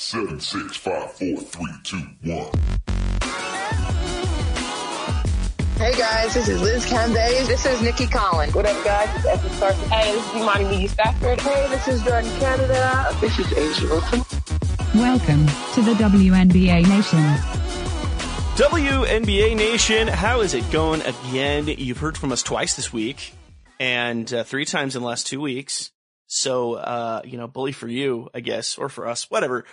Seven, six, five, four, three, two, one. Hey guys, this is Liz Cambage. This is Nikki Collins. What up, guys? It's Esther Sarkis. Hey, this is Imani McGee-Stafford. Hey, this is Jordan Canada. This is A'ja Wilson. Welcome to the WNBA Nation. WNBA Nation, how is it going again? You've heard from us twice this week and uh, three times in the last two weeks. So, uh, you know, bully for you, I guess, or for us, whatever.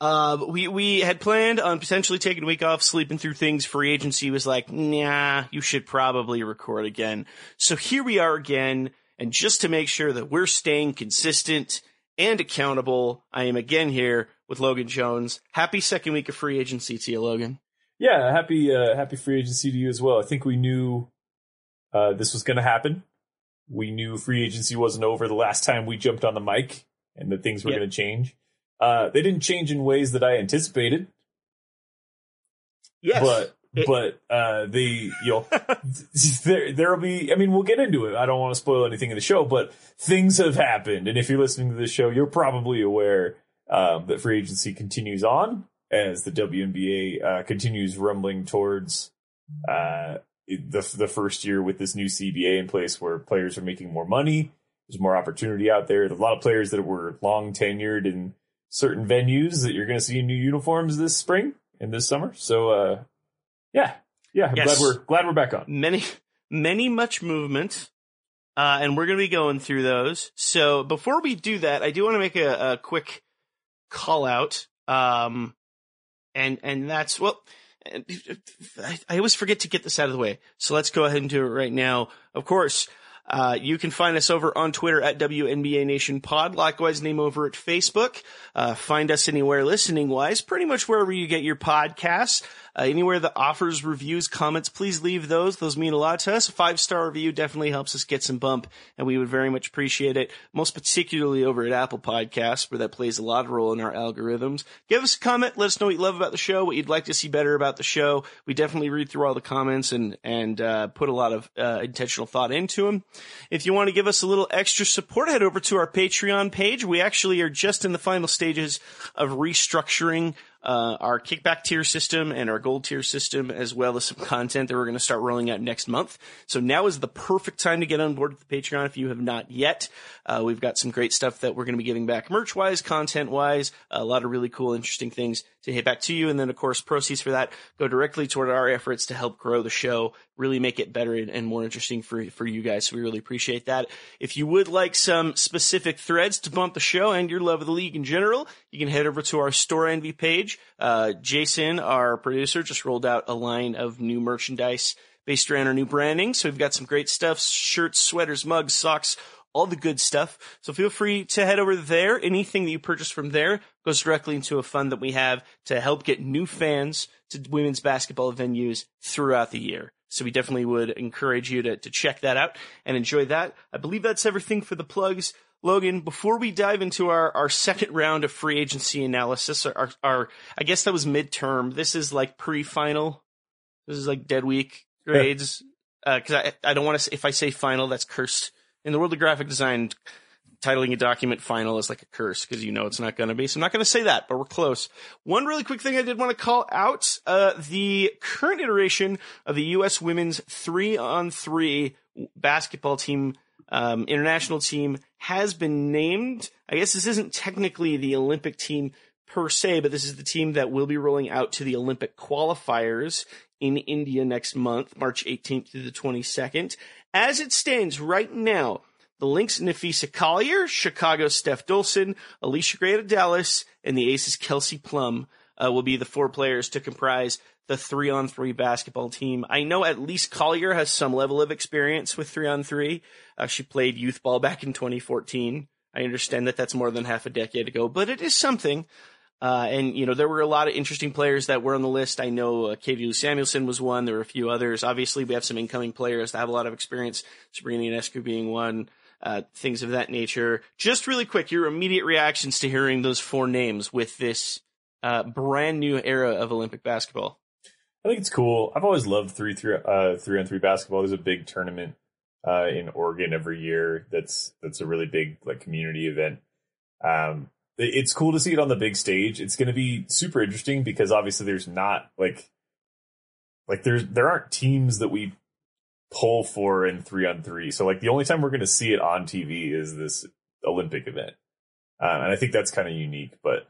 Uh, we, we had planned on potentially taking a week off, sleeping through things. Free agency was like, nah, you should probably record again. So here we are again. And just to make sure that we're staying consistent and accountable, I am again here with Logan Jones. Happy second week of free agency to you, Logan. Yeah, happy uh, happy free agency to you as well. I think we knew uh, this was going to happen. We knew free agency wasn't over the last time we jumped on the mic, and that things were Yep. going to change. Uh, they didn't change in ways that I anticipated, Yes. but It- but uh, they you'll there there'll be. I mean, we'll get into it. I don't want to spoil anything in the show, but things have happened, and if you're listening to this show, you're probably aware um, that free agency continues on as the WNBA uh, continues rumbling towards uh, the the first year with this new CBA in place, where players are making more money. There's more opportunity out there. There's a lot of players that were long tenured in certain venues that you're going to see in new uniforms this spring and this summer. So, uh, yeah, yeah, I'm Yes. glad we're glad we're back on. many, many much movement. Uh, and we're going to be going through those. So before we do that, I do want to make a, a quick call out. Um, and, and that's, well, I, I always forget to get this out of the way. So let's go ahead and do it right now. Of course, uh, you can find us over on Twitter at WNBA Nation Pod. Likewise, name over at Facebook. Uh, find us anywhere listening wise, pretty much wherever you get your podcasts. Uh, anywhere that offers reviews, comments, please leave those. Those mean a lot to us. A five star review definitely helps us get some bump, and we would very much appreciate it. Most particularly over at Apple Podcasts, where that plays a lot of role in our algorithms. Give us a comment. Let us know what you love about the show, what you'd like to see better about the show. We definitely read through all the comments and and uh, put a lot of uh, intentional thought into them. If you want to give us a little extra support, head over to our Patreon page. We actually are just in the final stages of restructuring uh, our kickback tier system and our gold tier system, as well as some content that we're going to start rolling out next month. So now is the perfect time to get on board with the Patreon if you have not yet. Uh, we've got some great stuff that we're going to be giving back merch wise, content wise, a lot of really cool, interesting things to hit back to you. And then, of course, proceeds for that go directly toward our efforts to help grow the show, really make it better and, and more interesting for, for you guys. So we really appreciate that. If you would like some specific threads to bump the show and your love of the league in general, you can head over to our Storenvy page. Uh, Jason, our producer, just rolled out a line of new merchandise based around our new branding. So we've got some great stuff, shirts, sweaters, mugs, socks, all the good stuff. So feel free to head over there. Anything that you purchase from there goes directly into a fund that we have to help get new fans to women's basketball venues throughout the year. So we definitely would encourage you to, to check that out and enjoy that. I believe that's everything for the plugs. Logan, before we dive into our, our second round of free agency analysis, our, our, our I guess that was midterm. This is like pre-final. This is like dead week grades. Uh, cause I, I don't want to, if I say final, that's cursed. In the world of graphic design, titling a document final is like a curse because you know it's not going to be. So I'm not going to say that, but we're close. One really quick thing I did want to call out, uh, the current iteration of the U.S. women's three on three basketball team, um, international team has been named. I guess this isn't technically the Olympic team per se, but this is the team that will be rolling out to the Olympic qualifiers in India next month, March 18th to the 22nd. As it stands right now, the Lynx Napheesa Collier, Chicago Steph Dolson, Allisha Gray of Dallas, and the Aces Kelsey Plum uh, will be the four players to comprise the three on three basketball team. I know at least Collier has some level of experience with three on three. Uh, she played youth ball back in 2014. I understand that that's more than half a decade ago, but it is something. Uh, and you know there were a lot of interesting players that were on the list. I know uh, Katie Samuelson was one. There were a few others. Obviously, we have some incoming players that have a lot of experience. Sabrina Ionescu being one. Uh, things of that nature. Just really quick, your immediate reactions to hearing those four names with this uh, brand new era of Olympic basketball. I think it's cool. I've always loved three three uh, three on three basketball. There's a big tournament uh, in Oregon every year. That's that's a really big like community event. Um, it's cool to see it on the big stage. It's going to be super interesting because obviously there's not like like there's there aren't teams that we pull for in three on three. So like the only time we're going to see it on TV is this Olympic event, um, and I think that's kind of unique. But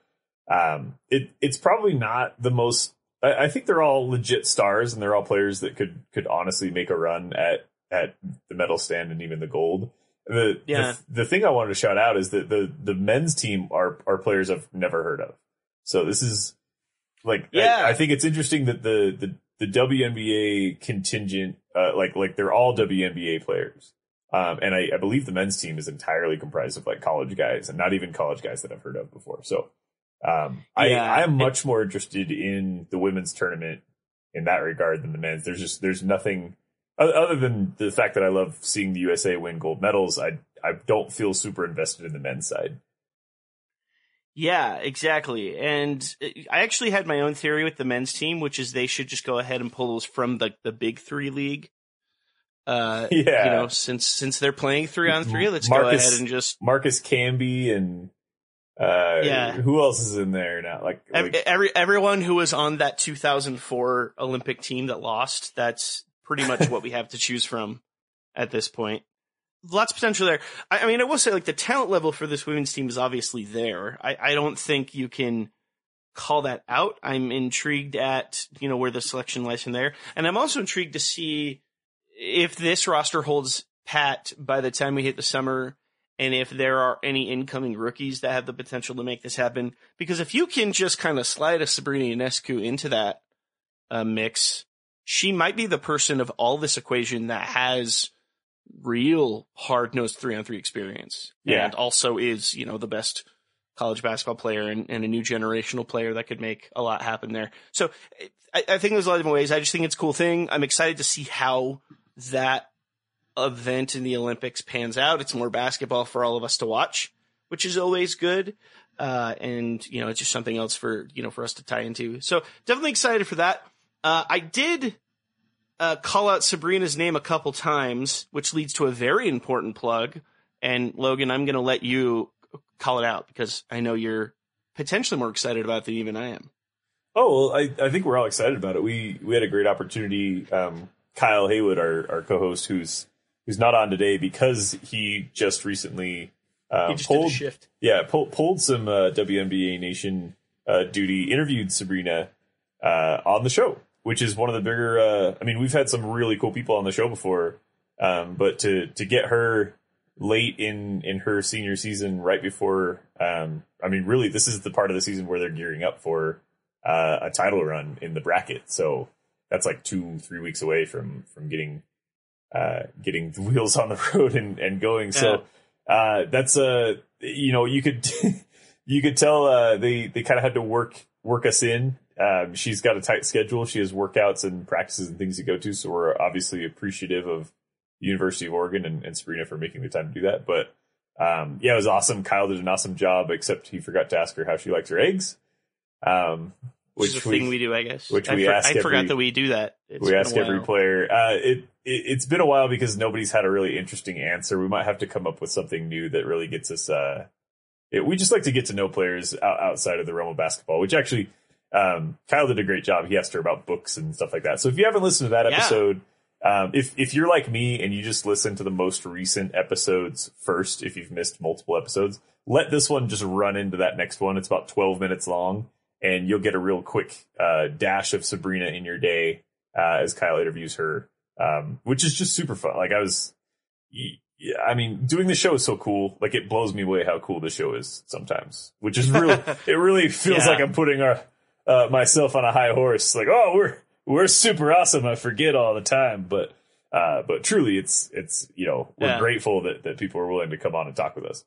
um, it it's probably not the most. I, I think they're all legit stars, and they're all players that could could honestly make a run at at the medal stand and even the gold. The, Yeah. the the thing I wanted to shout out is that the the men's team are are players I've never heard of. So this is like Yeah. I, I think it's interesting that the the the WNBA contingent uh, like like they're all WNBA players. Um, and I, I believe the men's team is entirely comprised of like college guys and not even college guys that I've heard of before. So um, I Yeah. I am much more interested in the women's tournament in that regard than the men's. There's just there's nothing other than the fact that I love seeing the USA win gold medals. I I don't feel super invested in the men's side. Yeah, exactly. And uh, I actually had my own theory with the men's team, which is they should just go ahead and pull those from the the Big Three league. Uh, Yeah. you know, since since they're playing three on three, let's go ahead and just Marcus Camby and uh, Yeah. who else is in there now? Like, like every everyone who was on that 2004 Olympic team that lost. That's pretty much what we have to choose from at this point. Lots of potential there. I, I mean, I will say, like the talent level for this women's team is obviously there. I, I don't think you can call that out. I'm intrigued at you know where the selection lies from there, and I'm also intrigued to see if this roster holds pat by the time we hit the summer, and if there are any incoming rookies that have the potential to make this happen. Because if you can just kind of slide a Sabrina Ionescu into that uh, mix, she might be the person of all this equation that has real hard nosed three on three experience, Yeah. and also is you know the best college basketball player and, and a new generational player that could make a lot happen there. So I, I think there's a lot of different ways. I just think it's a cool thing. I'm excited to see how that event in the Olympics pans out. It's more basketball for all of us to watch, which is always good. Uh, and you know, it's just something else for, you know, for us to tie into. So definitely excited for that. Uh, I did, uh, call out Sabrina's name a couple times, which leads to a very important plug. And Logan, I'm going to let you call it out because I know you're potentially more excited about it than even I am. Oh, well, I, I think we're all excited about it. We we had a great opportunity. Um, Kyle Haywood, our, our co-host, who's who's not on today because he just recently um, You just pulled shift. yeah pulled pulled some uh, WNBA Nation uh, duty. Interviewed Sabrina uh, on the show, which is one of the bigger. Uh, I mean, we've had some really cool people on the show before, um, but to to get her late in in her senior season, right before. Um, I mean, really, this is the part of the season where they're gearing up for uh, a title run in the bracket. So that's like two, three weeks away from from getting uh, getting the wheels on the road and, and going. So uh, that's uh, you know you could you could tell uh, they they kind of had to work work us in. Um, she's got a tight schedule. She has workouts and practices and things to go to. So we're obviously appreciative of the University of Oregon and, and Sabrina for making the time to do that. But um, yeah, it was awesome. Kyle did an awesome job, except he forgot to ask her how she likes her eggs. Um, Which, is a thing we do, I guess. which I, we for- ask I forgot that we do that. It's we ask every player. Uh, it, it it's been a while because nobody's had a really interesting answer. We might have to come up with something new that really gets us. Uh, it, we just like to get to know players out, outside of the realm of basketball. Which actually, um, Kyle did a great job. He asked her about books and stuff like that. So if you haven't listened to that Yeah. episode, um, if if you're like me and you just listen to the most recent episodes first, if you've missed multiple episodes, let this one just run into that next one. It's about 12 minutes long, and you'll get a real quick uh, dash of Sabrina in your day uh, as Kyle interviews her, um, which is just super fun. Like I was, I mean, doing the show is so cool. Like it blows me away how cool the show is sometimes, which is really it really feels Yeah. like I'm putting our, uh, myself on a high horse. Like, oh, we're we're super awesome. I forget all the time, but uh, but truly, it's it's you know we're Yeah. grateful that that people are willing to come on and talk with us.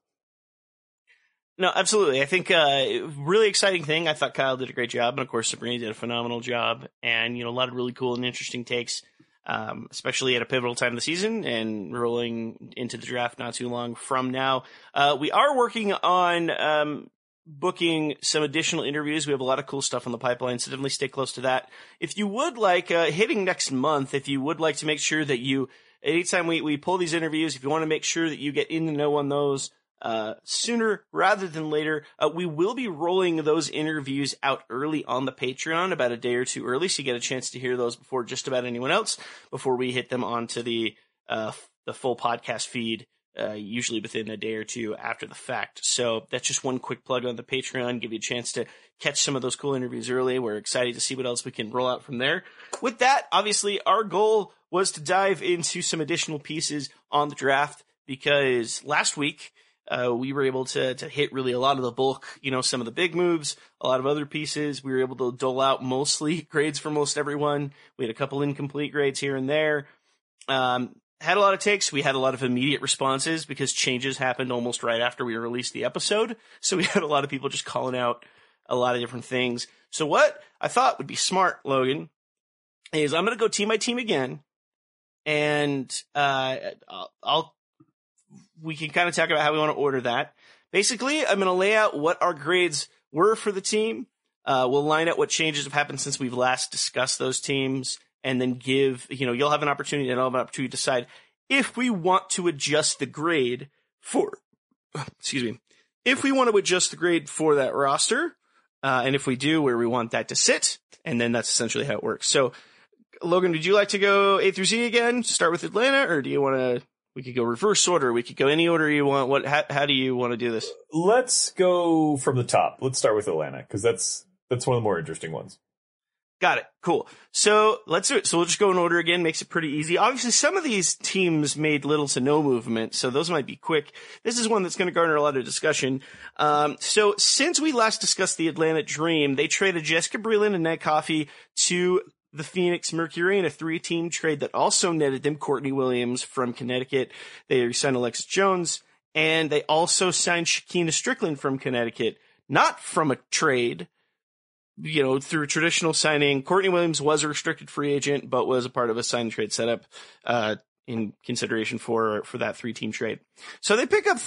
No, absolutely. I think uh, really exciting thing. I thought Kyle did a great job, and of course Sabrina did a phenomenal job, and you know a lot of really cool and interesting takes, um, especially at a pivotal time of the season and rolling into the draft not too long from now. Uh, we are working on um, booking some additional interviews. We have a lot of cool stuff on the pipeline, so definitely stay close to that. If you would like, uh, hitting next month, if you would like to make sure that you, anytime we, we pull these interviews, if you want to make sure that you get in the know on those, uh, sooner rather than later. Uh, we will be rolling those interviews out early on the Patreon, about a day or two early, so you get a chance to hear those before just about anyone else, before we hit them onto the uh, the full podcast feed. Uh, usually within a day or two after the fact. So that's just one quick plug on the Patreon. Give you a chance to catch some of those cool interviews early. We're excited to see what else we can roll out from there. With that, obviously, our goal was to dive into some additional pieces on the draft because last week uh, we were able to to hit really a lot of the bulk, you know, some of the big moves, a lot of other pieces. We were able to dole out mostly grades for most everyone. We had a couple incomplete grades here and there. Um, had a lot of takes. We had a lot of immediate responses because changes happened almost right after we released the episode. So we had a lot of people just calling out a lot of different things. So what I thought would be smart, Logan, is I'm going to go team by team again, and uh, I'll, I'll we can kind of talk about how we want to order that. Basically, I'm going to lay out what our grades were for the team. Uh, we'll line out what changes have happened since we've last discussed those teams, and then give you know you'll have an opportunity and I'll have an opportunity to decide if we want to adjust the grade for. Excuse me. If we want to adjust the grade for that roster, uh, and if we do, where we want that to sit, and then that's essentially how it works. So, Logan, would you like to go A through Z again? Start with Atlanta, or do you want to? We could go reverse order. We could go any order you want. What? How, how do you want to do this? Let's go from the top. Let's start with Atlanta because that's that's one of the more interesting ones. Got it. Cool. So let's do it. So we'll just go in order again. Makes it pretty easy. Obviously, some of these teams made little to no movement, so those might be quick. This is one that's going to garner a lot of discussion. Um, so since we last discussed the Atlanta Dream, they traded Jessica Breland and Nia Coffey to the Phoenix Mercury in a three-team trade that also netted them Courtney Williams from Connecticut. They signed Alexis Jones, and they also signed Shekinna Stricklen from Connecticut, not from a trade you know, through traditional signing, Courtney Williams was a restricted free agent, but was a part of a sign trade setup, uh, in consideration for, for that three team trade. So they pick up,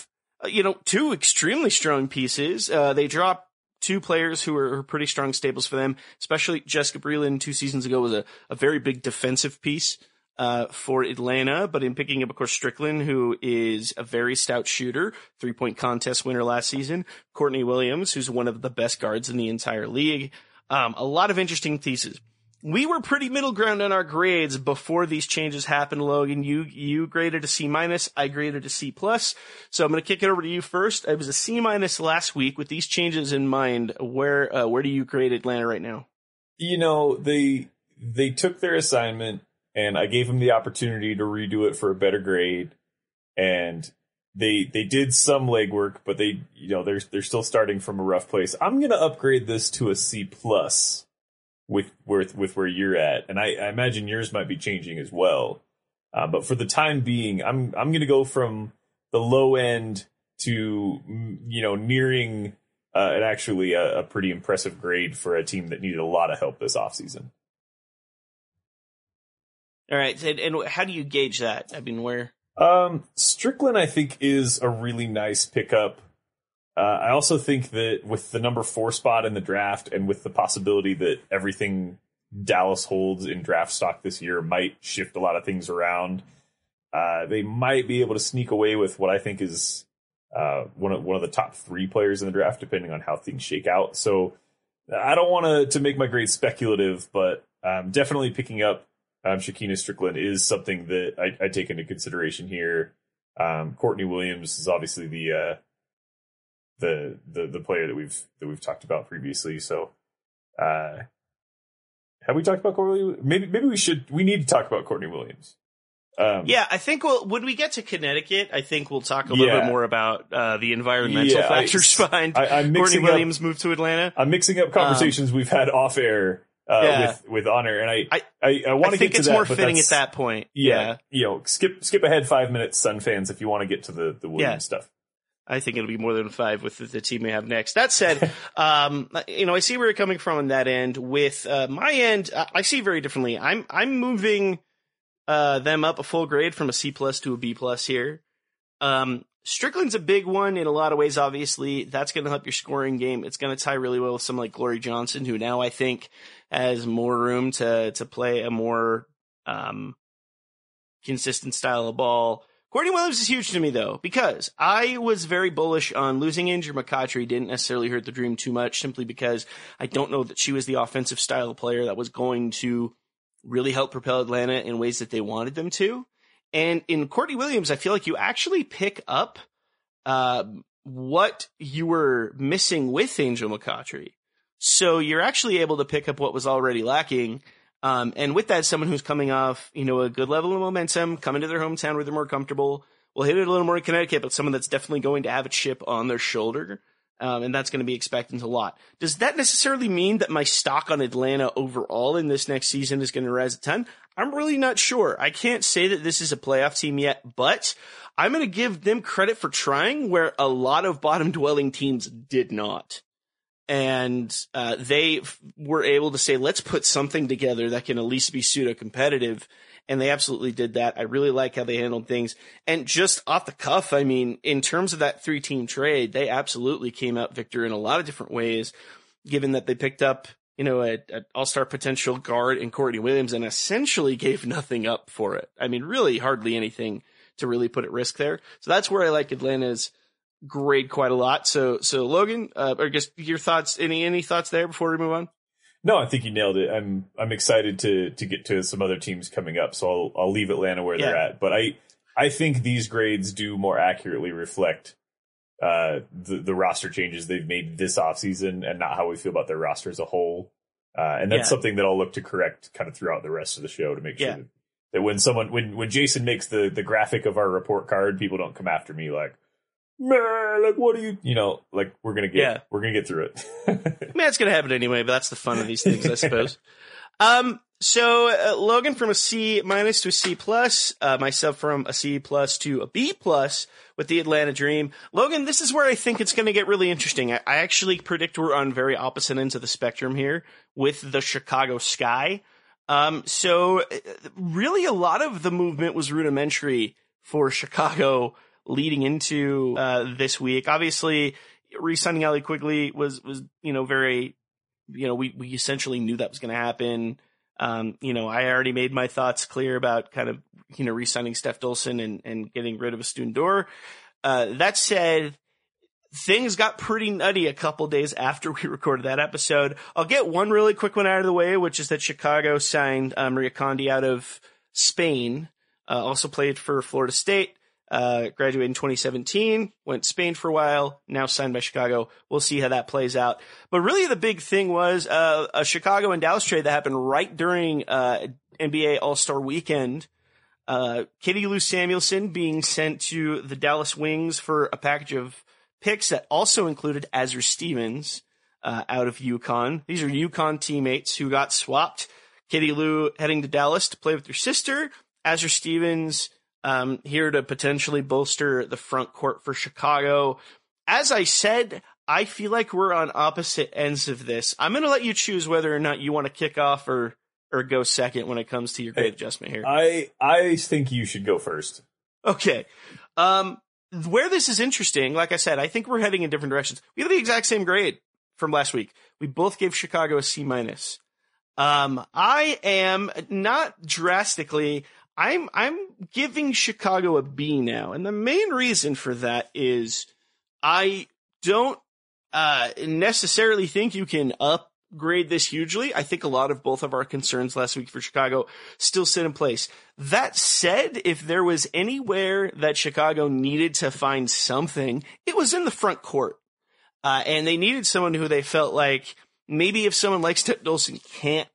uh, you know, two extremely strong pieces. Uh, they drop two players who are pretty strong staples for them, especially Jessica Breland two seasons ago was a, a very big defensive piece. Uh, for Atlanta, but in picking up, of course, Stricklen, who is a very stout shooter, three point contest winner last season. Courtney Williams, who's one of the best guards in the entire league. Um, a lot of interesting pieces. We were pretty middle ground on our grades before these changes happened, Logan. You, you graded a C minus. I graded a C plus. So I'm going to kick it over to you first. I was a C minus last week with these changes in mind. Where, uh, where do you grade Atlanta right now? You know, they, they took their assignment and I gave them the opportunity to redo it for a better grade. And they they did some legwork, but they you know they're they're still starting from a rough place. I'm gonna upgrade this to a C plus with with with where you're at, and I, I imagine yours might be changing as well. Uh, but for the time being, I'm I'm gonna go from the low end to you know nearing uh, and actually a, a pretty impressive grade for a team that needed a lot of help this offseason. All right, and, and how do you gauge that? I mean, where? Um, Stricklen, I think, is a really nice pickup. Uh, I also think that with the number four spot in the draft and with the possibility that everything Dallas holds in draft stock this year might shift a lot of things around, uh, they might be able to sneak away with what I think is uh, one of one of the top three players in the draft, depending on how things shake out. So I don't want to to make my grade speculative, but um, definitely picking up um, Shekinna Stricklen is something that I, I take into consideration here. Um, Courtney Williams is obviously the, uh, the the the player that we've that we've talked about previously. So, uh, have we talked about Courtney? Maybe maybe we should. We need to talk about Courtney Williams. Um, yeah, I think we'll, when we get to Connecticut, I think we'll talk a little Yeah. bit more about uh, the environmental Yeah, I- factors behind I- Courtney up- Williams' move to Atlanta. I'm mixing up conversations we've had off air uh, Yeah. with with honor, and I I- I, I want to think it's that, more fitting at that point. Yeah, you know, skip skip ahead five minutes, Sun fans, if you want to get to the the Williams Yeah. stuff. I think it'll be more than five with the, the team we have next. That said, um, you know, I see where you're coming from on that end. With uh, my end, I I see very differently. I'm I'm moving uh, them up a full grade from a C plus to a B plus here. Um, Stricklen's a big one in a lot of ways. Obviously, that's going to help your scoring game. It's going to tie really well with someone like Glory Johnson, who now I think has more room to to play a more um, consistent style of ball. Courtney Williams is huge to me though, because I was very bullish on losing Angel McCoughtry didn't necessarily hurt the dream too much simply because I don't know that she was the offensive style player that was going to really help propel Atlanta in ways that they wanted them to. And in Courtney Williams, I feel like you actually pick up, uh, what you were missing with Angel McCoughtry. So you're actually able to pick up what was already lacking. Um, and with that, someone who's coming off, you know, a good level of momentum, coming to their hometown where they're more comfortable, will hit it a little more in Connecticut, but someone that's definitely going to have a chip on their shoulder. Um, and that's going to be expected a lot. Does that necessarily mean that my stock on Atlanta overall in this next season is going to rise a ton? I'm really not sure. I can't say that this is a playoff team yet, but I'm going to give them credit for trying where a lot of bottom dwelling teams did not. And uh, they f- were able to say, let's put something together that can at least be pseudo competitive. And they absolutely did that. I really like how they handled things. And just off the cuff, I mean, in terms of that three team trade, they absolutely came out victor in a lot of different ways, given that they picked up, you know, an all star potential guard in Courtney Williams and essentially gave nothing up for it. I mean, really hardly anything to really put at risk there. So that's where I like Atlanta's grade quite a lot. So, so Logan, uh, or just your thoughts, any, any thoughts there before we move on? No, I think you nailed it. I'm I'm excited to to get to some other teams coming up, so I'll I'll leave Atlanta where they're at. But I I think these grades do more accurately reflect uh the the roster changes they've made this offseason and not how we feel about their roster as a whole. Uh, and that's Yeah. something that I'll look to correct kind of throughout the rest of the show to make sure Yeah. that, that when someone when when Jason makes the the graphic of our report card, people don't come after me like, like what are you you know, like we're gonna get Yeah. we're gonna get through it. I mean, going to happen anyway, but that's the fun of these things, I suppose. Um, so uh, Logan from a C minus to a C plus, uh, myself from a C plus to a B plus with the Atlanta Dream. Logan, this is where I think it's to get really interesting. I, I actually predict we're on very opposite ends of the spectrum here with the Chicago Sky. Um, so uh, really a lot of the movement was rudimentary for Chicago leading into uh, this week. Obviously, re-signing Allie Quigley was was you know very you know we we essentially knew that was going to happen. Um, you know, I already made my thoughts clear about kind of you know re-signing Steph Dolson and and getting rid of Astou Ndour. Uh, that said, things got pretty nutty a couple days after we recorded that episode. I'll get one really quick one out of the way, which is that Chicago signed uh, Maria Conde out of Spain. Uh, also played for Florida State. Uh, graduated in 2017, went Spain for a while, now signed by Chicago. We'll see how that plays out. But really the big thing was, uh, a Chicago and Dallas trade that happened right during, uh, NBA All-Star weekend. Uh, Katie Lou Samuelson being sent to the Dallas Wings for a package of picks that also included Azurá Stevens, uh, out of UConn. These are UConn teammates who got swapped. Katie Lou heading to Dallas to play with her sister. Azurá Stevens, um, here to potentially bolster the front court for Chicago. As I said, I feel like we're on opposite ends of this. I'm going to let you choose whether or not you want to kick off or or go second when it comes to your grade Hey, adjustment here. I I think you should go first. Okay. Um, where this is interesting, like I said, I think we're heading in different directions. We have the exact same grade from last week. We both gave Chicago a C minus. Um, I am not drastically. I'm I'm giving Chicago a B now, and the main reason for that is I don't uh, necessarily think you can upgrade this hugely. I think a lot of both of our concerns last week for Chicago still sit in place. That said, if there was anywhere that Chicago needed to find something, it was in the front court. Uh, and they needed someone who they felt like maybe if someone like Steph Dolson can't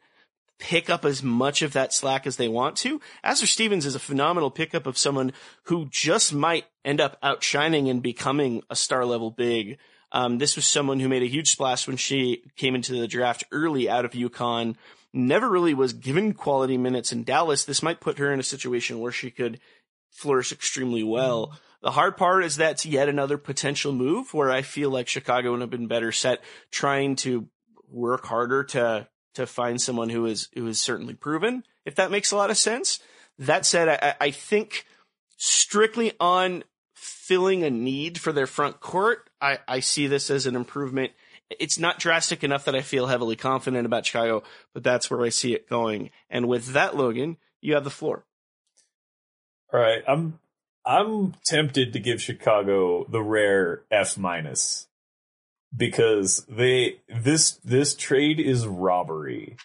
pick up as much of that slack as they want to. Azurá Stevens is a phenomenal pickup of someone who just might end up outshining and becoming a star level big. Um, this was someone who made a huge splash when she came into the draft early out of UConn. Never really was given quality minutes in Dallas. This might put her in a situation where she could flourish extremely well. The hard part is that's yet another potential move where I feel like Chicago would have been better set trying to work harder to to find someone who is who is certainly proven. If that makes a lot of sense. That said, I, I think strictly on filling a need for their front court, I, I see this as an improvement. It's not drastic enough that I feel heavily confident about Chicago, but that's where I see it going. And with that, Logan, you have the floor. All right, I'm. I'm tempted to give Chicago the rare F minus because they this this trade is robbery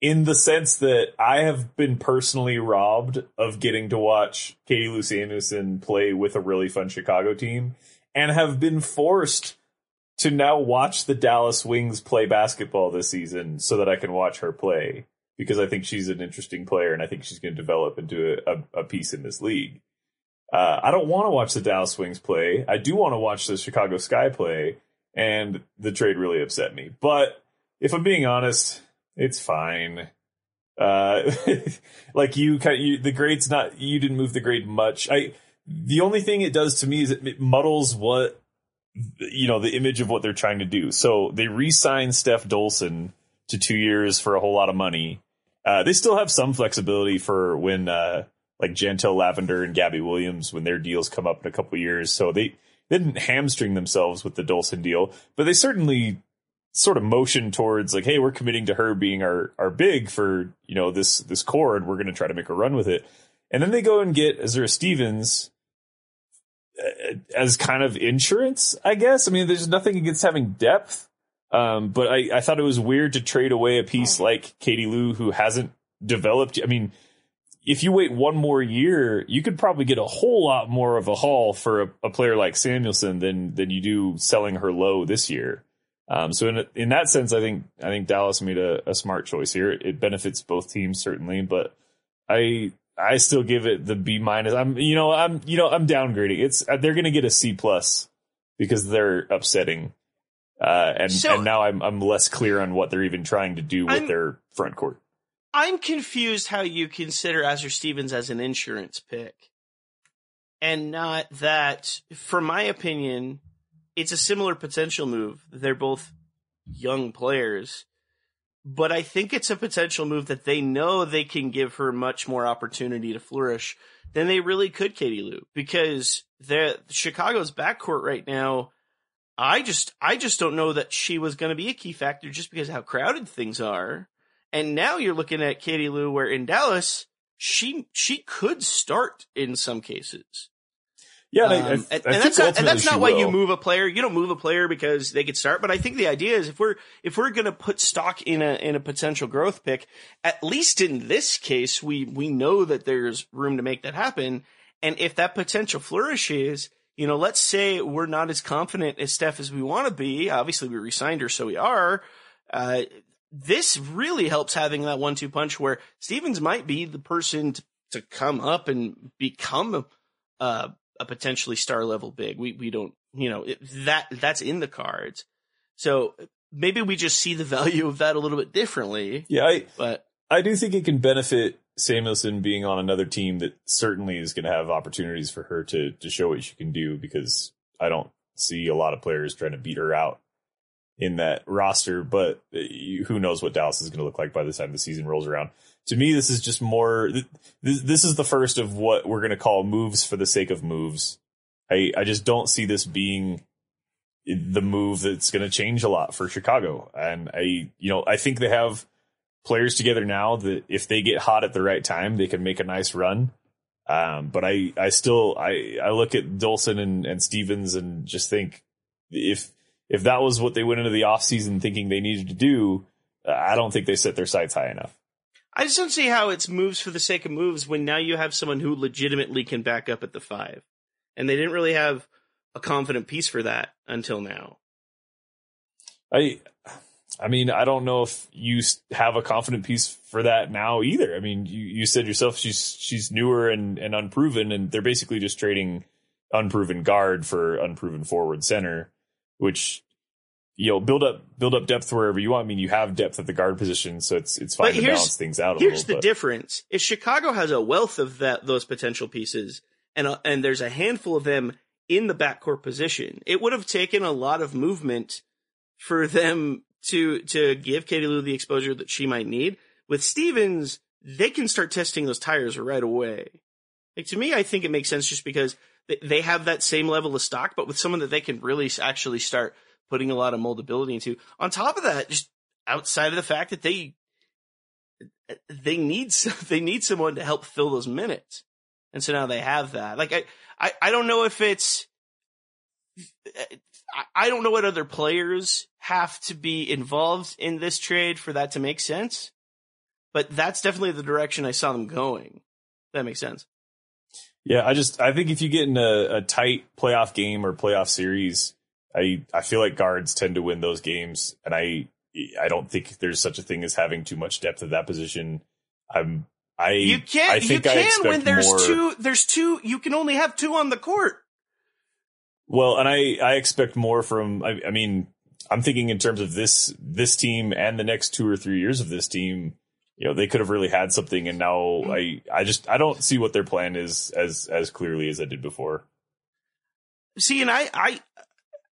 in the sense that I have been personally robbed of getting to watch Katie Lou Samuelson play with a really fun Chicago team and have been forced to now watch the Dallas Wings play basketball this season so that I can watch her play because I think she's an interesting player and I think she's going to develop into a, a, a piece in this league. Uh, I don't want to watch the Dallas Wings play. I do want to watch the Chicago Sky play, and the trade really upset me. But if I'm being honest, it's fine. Uh, like you, you, the grade's not. You didn't move the grade much. I. The only thing it does to me is it muddles what you know the image of what they're trying to do. So they re-signed Steph Dolson to two years for a whole lot of money. Uh, they still have some flexibility for when uh, like Jantel Lavender and Gabby Williams when their deals come up in a couple years. So they, they didn't hamstring themselves with the Dolson deal, but they certainly sort of motion towards like, hey, we're committing to her being our our big for you know this this core, and we're going to try to make a run with it. And then they go and get Azurá Stevens uh, as kind of insurance, I guess. I mean, there's nothing against having depth, um, but I, I thought it was weird to trade away a piece like Katie Lou who hasn't developed. I mean, if you wait one more year, you could probably get a whole lot more of a haul for a, a player like Samuelson than than you do selling her low this year. Um, so in in that sense, I think I think Dallas made a, a smart choice here. It benefits both teams certainly, but I I still give it the B minus. I'm you know I'm you know I'm downgrading. It's they're going to get a C plus because they're upsetting. Uh, and So- and now I'm I'm less clear on what they're even trying to do with I'm- their front court. I'm confused how you consider Azurá Stevens as an insurance pick. And not that, for my opinion, it's a similar potential move. They're both young players. But I think it's a potential move that they know they can give her much more opportunity to flourish than they really could Katie Lou. Because Chicago's backcourt right now, I just I just don't know that she was going to be a key factor just because how crowded things are. And now you're looking at Katie Lou, where in Dallas she she could start in some cases. Yeah, and I- Um, I, and, I and that's not, and that's not why you move a player. You don't move a player because they could start. But I think the idea is if we're if we're going to put stock in a in a potential growth pick, at least in this case, we we know that there's room to make that happen. And if that potential flourishes, you know, let's say we're not as confident as Steph as we want to be. Obviously, we resigned her, so we are. Uh, this really helps having that one-two punch where Stevens might be the person to, to come up and become uh, a potentially star level big. We we don't, you know, it, that that's in the cards. So maybe we just see the value of that a little bit differently. Yeah, I, But I do think it can benefit Samuelson being on another team that certainly is going to have opportunities for her to to show what she can do because I don't see a lot of players trying to beat her out in that roster. But uh, who knows what Dallas is going to look like by the time the season rolls around. To me, this is just more. This, this is the first of what we're going to call moves for the sake of moves. I I just don't see this being the move that's going to change a lot for Chicago. And I, you know, I think they have players together now that if they get hot at the right time, they can make a nice run. Um, but I, I still, I, I look at Dolson and, and Stevens and just think if, if that was what they went into the offseason thinking they needed to do, I don't think they set their sights high enough. I just don't see how it's moves for the sake of moves when now you have someone who legitimately can back up at the five, and they didn't really have a confident piece for that until now. I, I mean, I don't know if you have a confident piece for that now either. I mean, you, you said yourself she's she's newer and, and unproven, and they're basically just trading unproven guard for unproven forward center, which you know build up build up depth wherever you want. I mean, you have depth at the guard position, so it's it's fine But to balance things out a Here's little. the but difference: is Chicago has a wealth of that those potential pieces, and a, and there's a handful of them in the backcourt position. It would have taken a lot of movement for them to to give Katie Lou the exposure that she might need. With Stevens, they can start testing those tires right away. Like to me, I think it makes sense just because they- have that same level of stock, but with someone that they can really actually start putting a lot of moldability into. On top of that, just outside of the fact that they they need they need someone to help fill those minutes. and so now they have that. Like I, I, I don't know if it's. I don't know what other players have to be involved in this trade for that to make sense, but that's definitely the direction I saw them going. That makes sense. Yeah, I just I think if you get in a, a tight playoff game or playoff series, I I feel like guards tend to win those games, and I I don't think there's such a thing as having too much depth at that position. I'm I You can't. I You think I can when there's more, two. There's two. You can only have two on the court. Well, and I I expect more from. I, I mean, I'm thinking in terms of this this team and the next two or three years of this team. You know, they could have really had something, and now I I just I don't see what their plan is as as clearly as I did before. See, and I, I,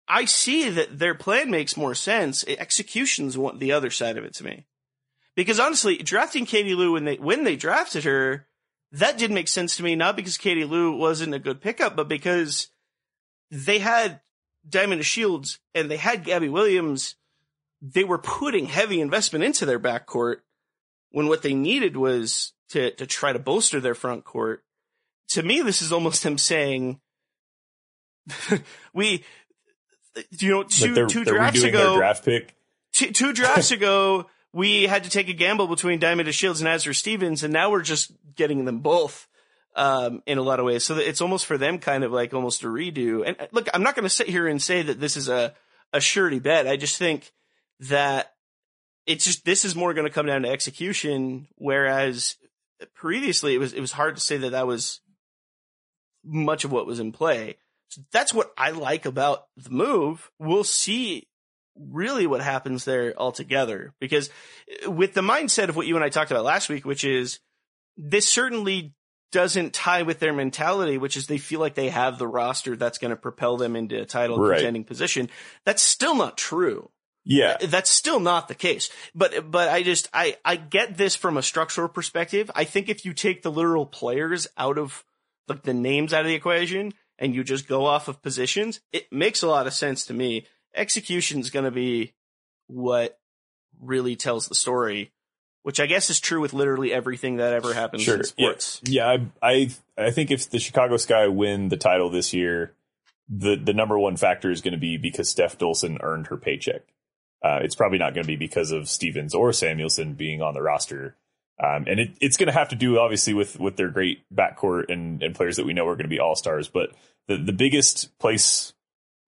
I see that their plan makes more sense. Execution's one the other side of it to me, because honestly, drafting Katie Lou when they when they drafted her, that did make sense to me. Not because Katie Lou wasn't a good pickup, but because they had Diamond DeShields and they had Gabby Williams. They were putting heavy investment into their backcourt when what they needed was to to try to bolster their front court. To me, this is almost them saying we, you know, two they're, two they're drafts ago, draft pick. two, two drafts ago, we had to take a gamble between Diamond DeShields and Azurá Stevens, and now we're just getting them both um, in a lot of ways. So it's almost for them kind of like almost a redo. And uh, look, I'm not going to sit here and say that this is a a surety bet. I just think that it's just this is more going to come down to execution, whereas previously it was it was hard to say that that was much of what was in play. So that's what I like about the move. We'll see really what happens there altogether because uh, with the mindset of what you and I talked about last week, which is this certainly doesn't tie with their mentality, which is they feel like they have the roster that's going to propel them into a title Right. contending position. That's still not true. Yeah, That's still not the case. But but I just I I get this from a structural perspective. I think if you take the literal players out of like the names out of the equation and you just go off of positions, it makes a lot of sense to me. Execution's going to be what really tells the story, which I guess is true with literally everything that ever happens sure. in sports. Yeah, yeah I, I I think if the Chicago Sky win the title this year, the the number one factor is going to be because Steph Dolson earned her paycheck. Uh, it's probably not going to be because of Stevens or Samuelson being on the roster. Um, and it, it's going to have to do obviously with with their great backcourt and, and players that we know are going to be all stars. But the the biggest place,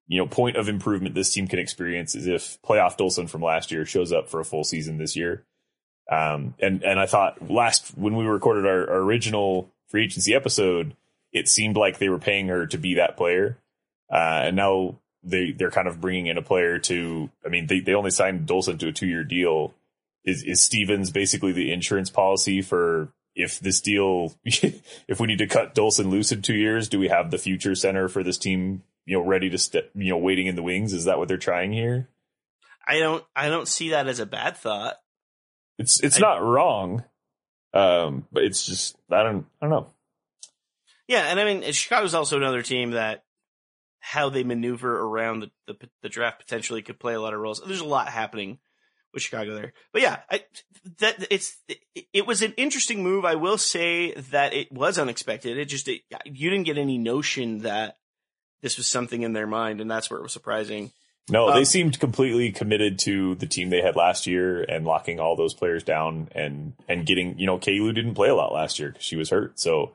you know, point of improvement this team can experience is if playoff Dolson from last year shows up for a full season this year. Um, and and I thought last when we recorded our, our original free agency episode, it seemed like they were paying her to be that player. Uh, and now they they're kind of bringing in a player to. I mean, they they only signed Dolson to a two year deal. Is is Stevens basically the insurance policy for if this deal if we need to cut Dolson loose in two years? Do we have the future center for this team? You know, ready to step. You know, waiting in the wings. Is that what they're trying here? I don't I don't see that as a bad thought. It's it's I- not wrong, um, but it's just I don't I don't know. Yeah, and I mean Chicago's also another team that how they maneuver around the, the the draft potentially could play a lot of roles. There's a lot happening with Chicago there, but yeah, I, that it's it, it was an interesting move. I will say that it was unexpected. It just it, you didn't get any notion that this was something in their mind, and that's where it was surprising. No, Um, they seemed completely committed to the team they had last year and locking all those players down and and getting you know Kalu didn't play a lot last year because she was hurt, so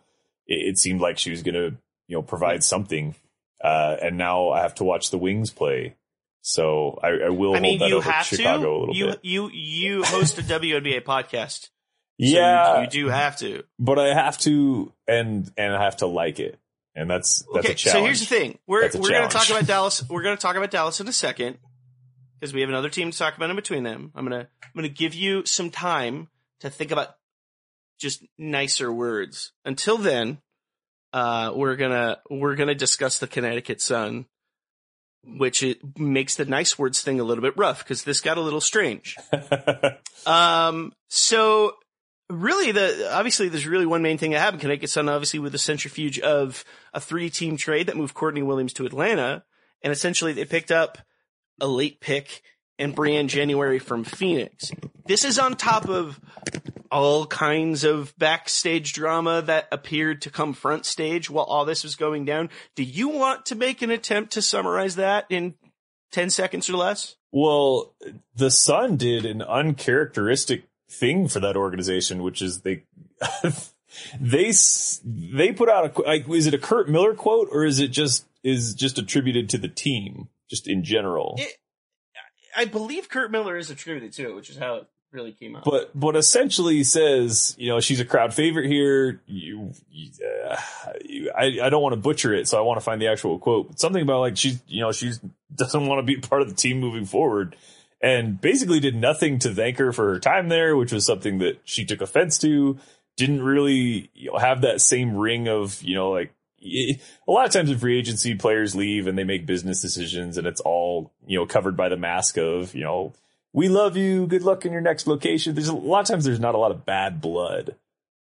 it, it seemed like she was going to you know provide something. Uh, and now I have to watch the Wings play, so I, I will I mean, hold that you over have Chicago a to. little You bit. you you host a WNBA podcast. So yeah, you, you do have to. but I have to and and I have to like it, and that's that's okay, a challenge. so here's the thing: we're we're going to talk about Dallas. We're going to talk about Dallas in a second because we have another team to talk about in between them. I'm gonna I'm gonna give you some time to think about just nicer words. Until then, uh, we're gonna we're gonna discuss the Connecticut Sun, which it makes the nice words thing a little bit rough because this got a little strange. Um, so really the, obviously there's really one main thing that happened. Connecticut Sun obviously with the centrifuge of a three team trade that moved Courtney Williams to Atlanta. And essentially they picked up a late pick and Briann January from Phoenix. This is on top of all kinds of backstage drama that appeared to come front stage while all this was going down. Do you want to make an attempt to summarize that in 10 seconds or less? Well, the Sun did an uncharacteristic thing for that organization, which is they they they put out a like is it a Curt Miller quote or is it just is just attributed to the team just in general? It- I believe Curt Miller is attributed to it, which is how it really came out. but but essentially says you know she's a crowd favorite here. You, you, uh, you I I don't want to butcher it, so I want to find the actual quote. But something about like she's you know she's doesn't want to be part of the team moving forward, and basically did nothing to thank her for her time there, which was something that she took offense to. Didn't really you know, have that same ring of you know like a lot of times in free agency players leave and they make business decisions and it's all you know covered by the mask of you know we love you. Good luck in your next location. There's a lot of times there's not a lot of bad blood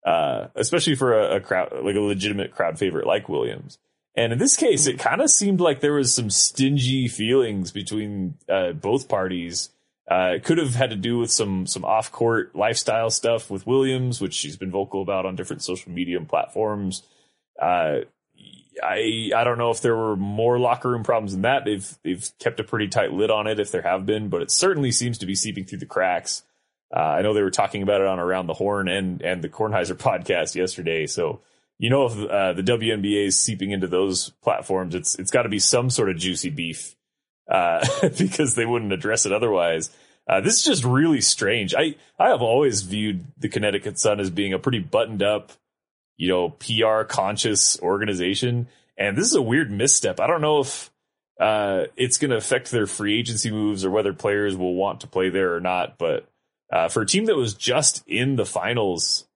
uh especially for a, a crowd like a legitimate crowd favorite like williams. And in this case it kind of seemed like there was some stingy feelings between uh both parties. Uh it could have had to do with some some off-court lifestyle stuff with williams which she's been vocal about on different social media platforms. Uh I I don't know if there were more locker room problems than that. They've they've kept a pretty tight lid on it if there have been, but it certainly seems to be seeping through the cracks. Uh, I know they were talking about it on Around the Horn and and the Kornheiser podcast yesterday. So you know if uh, the WNBA is seeping into those platforms, it's it's got to be some sort of juicy beef uh, because they wouldn't address it otherwise. Uh, this is just really strange. I I have always viewed the Connecticut Sun as being a pretty buttoned up you know, PR conscious organization. And this is a weird misstep. I don't know if uh, it's going to affect their free agency moves or whether players will want to play there or not. But uh, for a team that was just in the finals,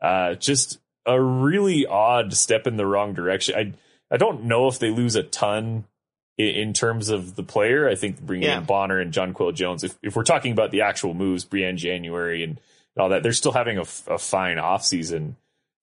uh, just a really odd step in the wrong direction. I I don't know if they lose a ton in, in terms of the player. I think bringing Yeah. in Bonner and Jonquel Jones, if, if we're talking about the actual moves, Briann January and all that, they're still having a fine off season.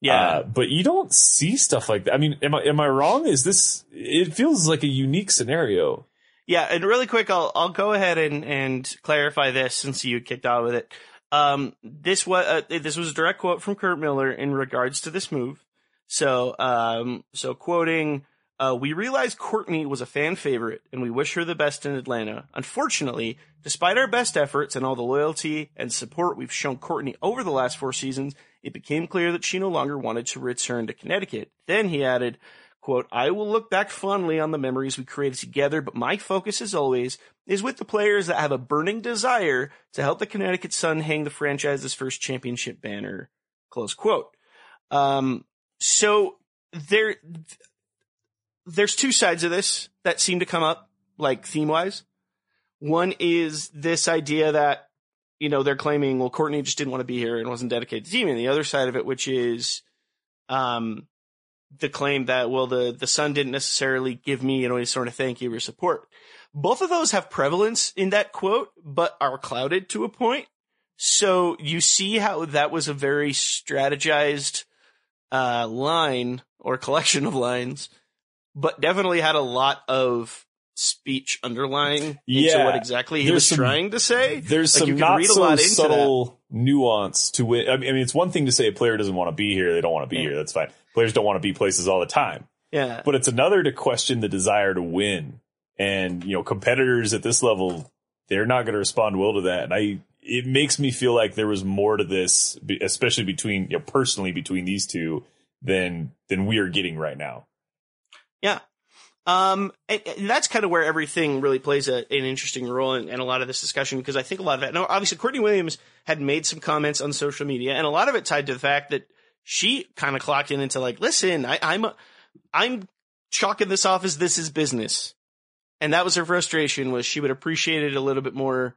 Yeah. Uh, but you don't see stuff like that. I mean, am I am I wrong? Is this? It feels like a unique scenario. Yeah, and really quick, I'll I'll go ahead and and clarify this since you kicked out with it. Um, this was uh, this was a direct quote from Curt Miller in regards to this move. So, um, so quoting, uh, we realize Courtney was a fan favorite, and we wish her the best in Atlanta. Unfortunately, despite our best efforts and all the loyalty and support we've shown Courtney over the last four seasons, it became clear that she no longer wanted to return to Connecticut. Then he added, quote, I will look back fondly on the memories we created together, but my focus as always is with the players that have a burning desire to help the Connecticut Sun hang the franchise's first championship banner, close quote. Um, so there, there's two sides of this that seem to come up, like theme wise. One is this idea that, you know, they're claiming, well, Courtney just didn't want to be here and wasn't dedicated to the team. And the other side of it, which is, um, the claim that, well, the, the Sun didn't necessarily give me, you know, any sort of thank you or support. Both of those have prevalence in that quote, but are clouded to a point. So you see how that was a very strategized, uh, line or collection of lines, but definitely had a lot of speech underlying into Yeah. what exactly he There's was some- trying to say. There's Like, some not read a so that. subtle nuance to it. I mean, I mean, it's one thing to say a player doesn't want to be here; they don't want to be Yeah. here. That's fine. Players don't want to be places all the time, Yeah. but it's another to question the desire to win. And you know, competitors at this level, they're not going to respond well to that. And I, it makes me feel like there was more to this, especially between you know, personally between these two, than than we are getting right now. Yeah. Um, and, and that's kind of where everything really plays a, an interesting role in, in a lot of this discussion because I think a lot of it. Now, obviously, Courtney Williams had made some comments on social media, and a lot of it tied to the fact that she kind of clocked in into like, listen, I, I'm, I'm chalking this off as this is business, and that was her frustration. Was she would appreciate it a little bit more,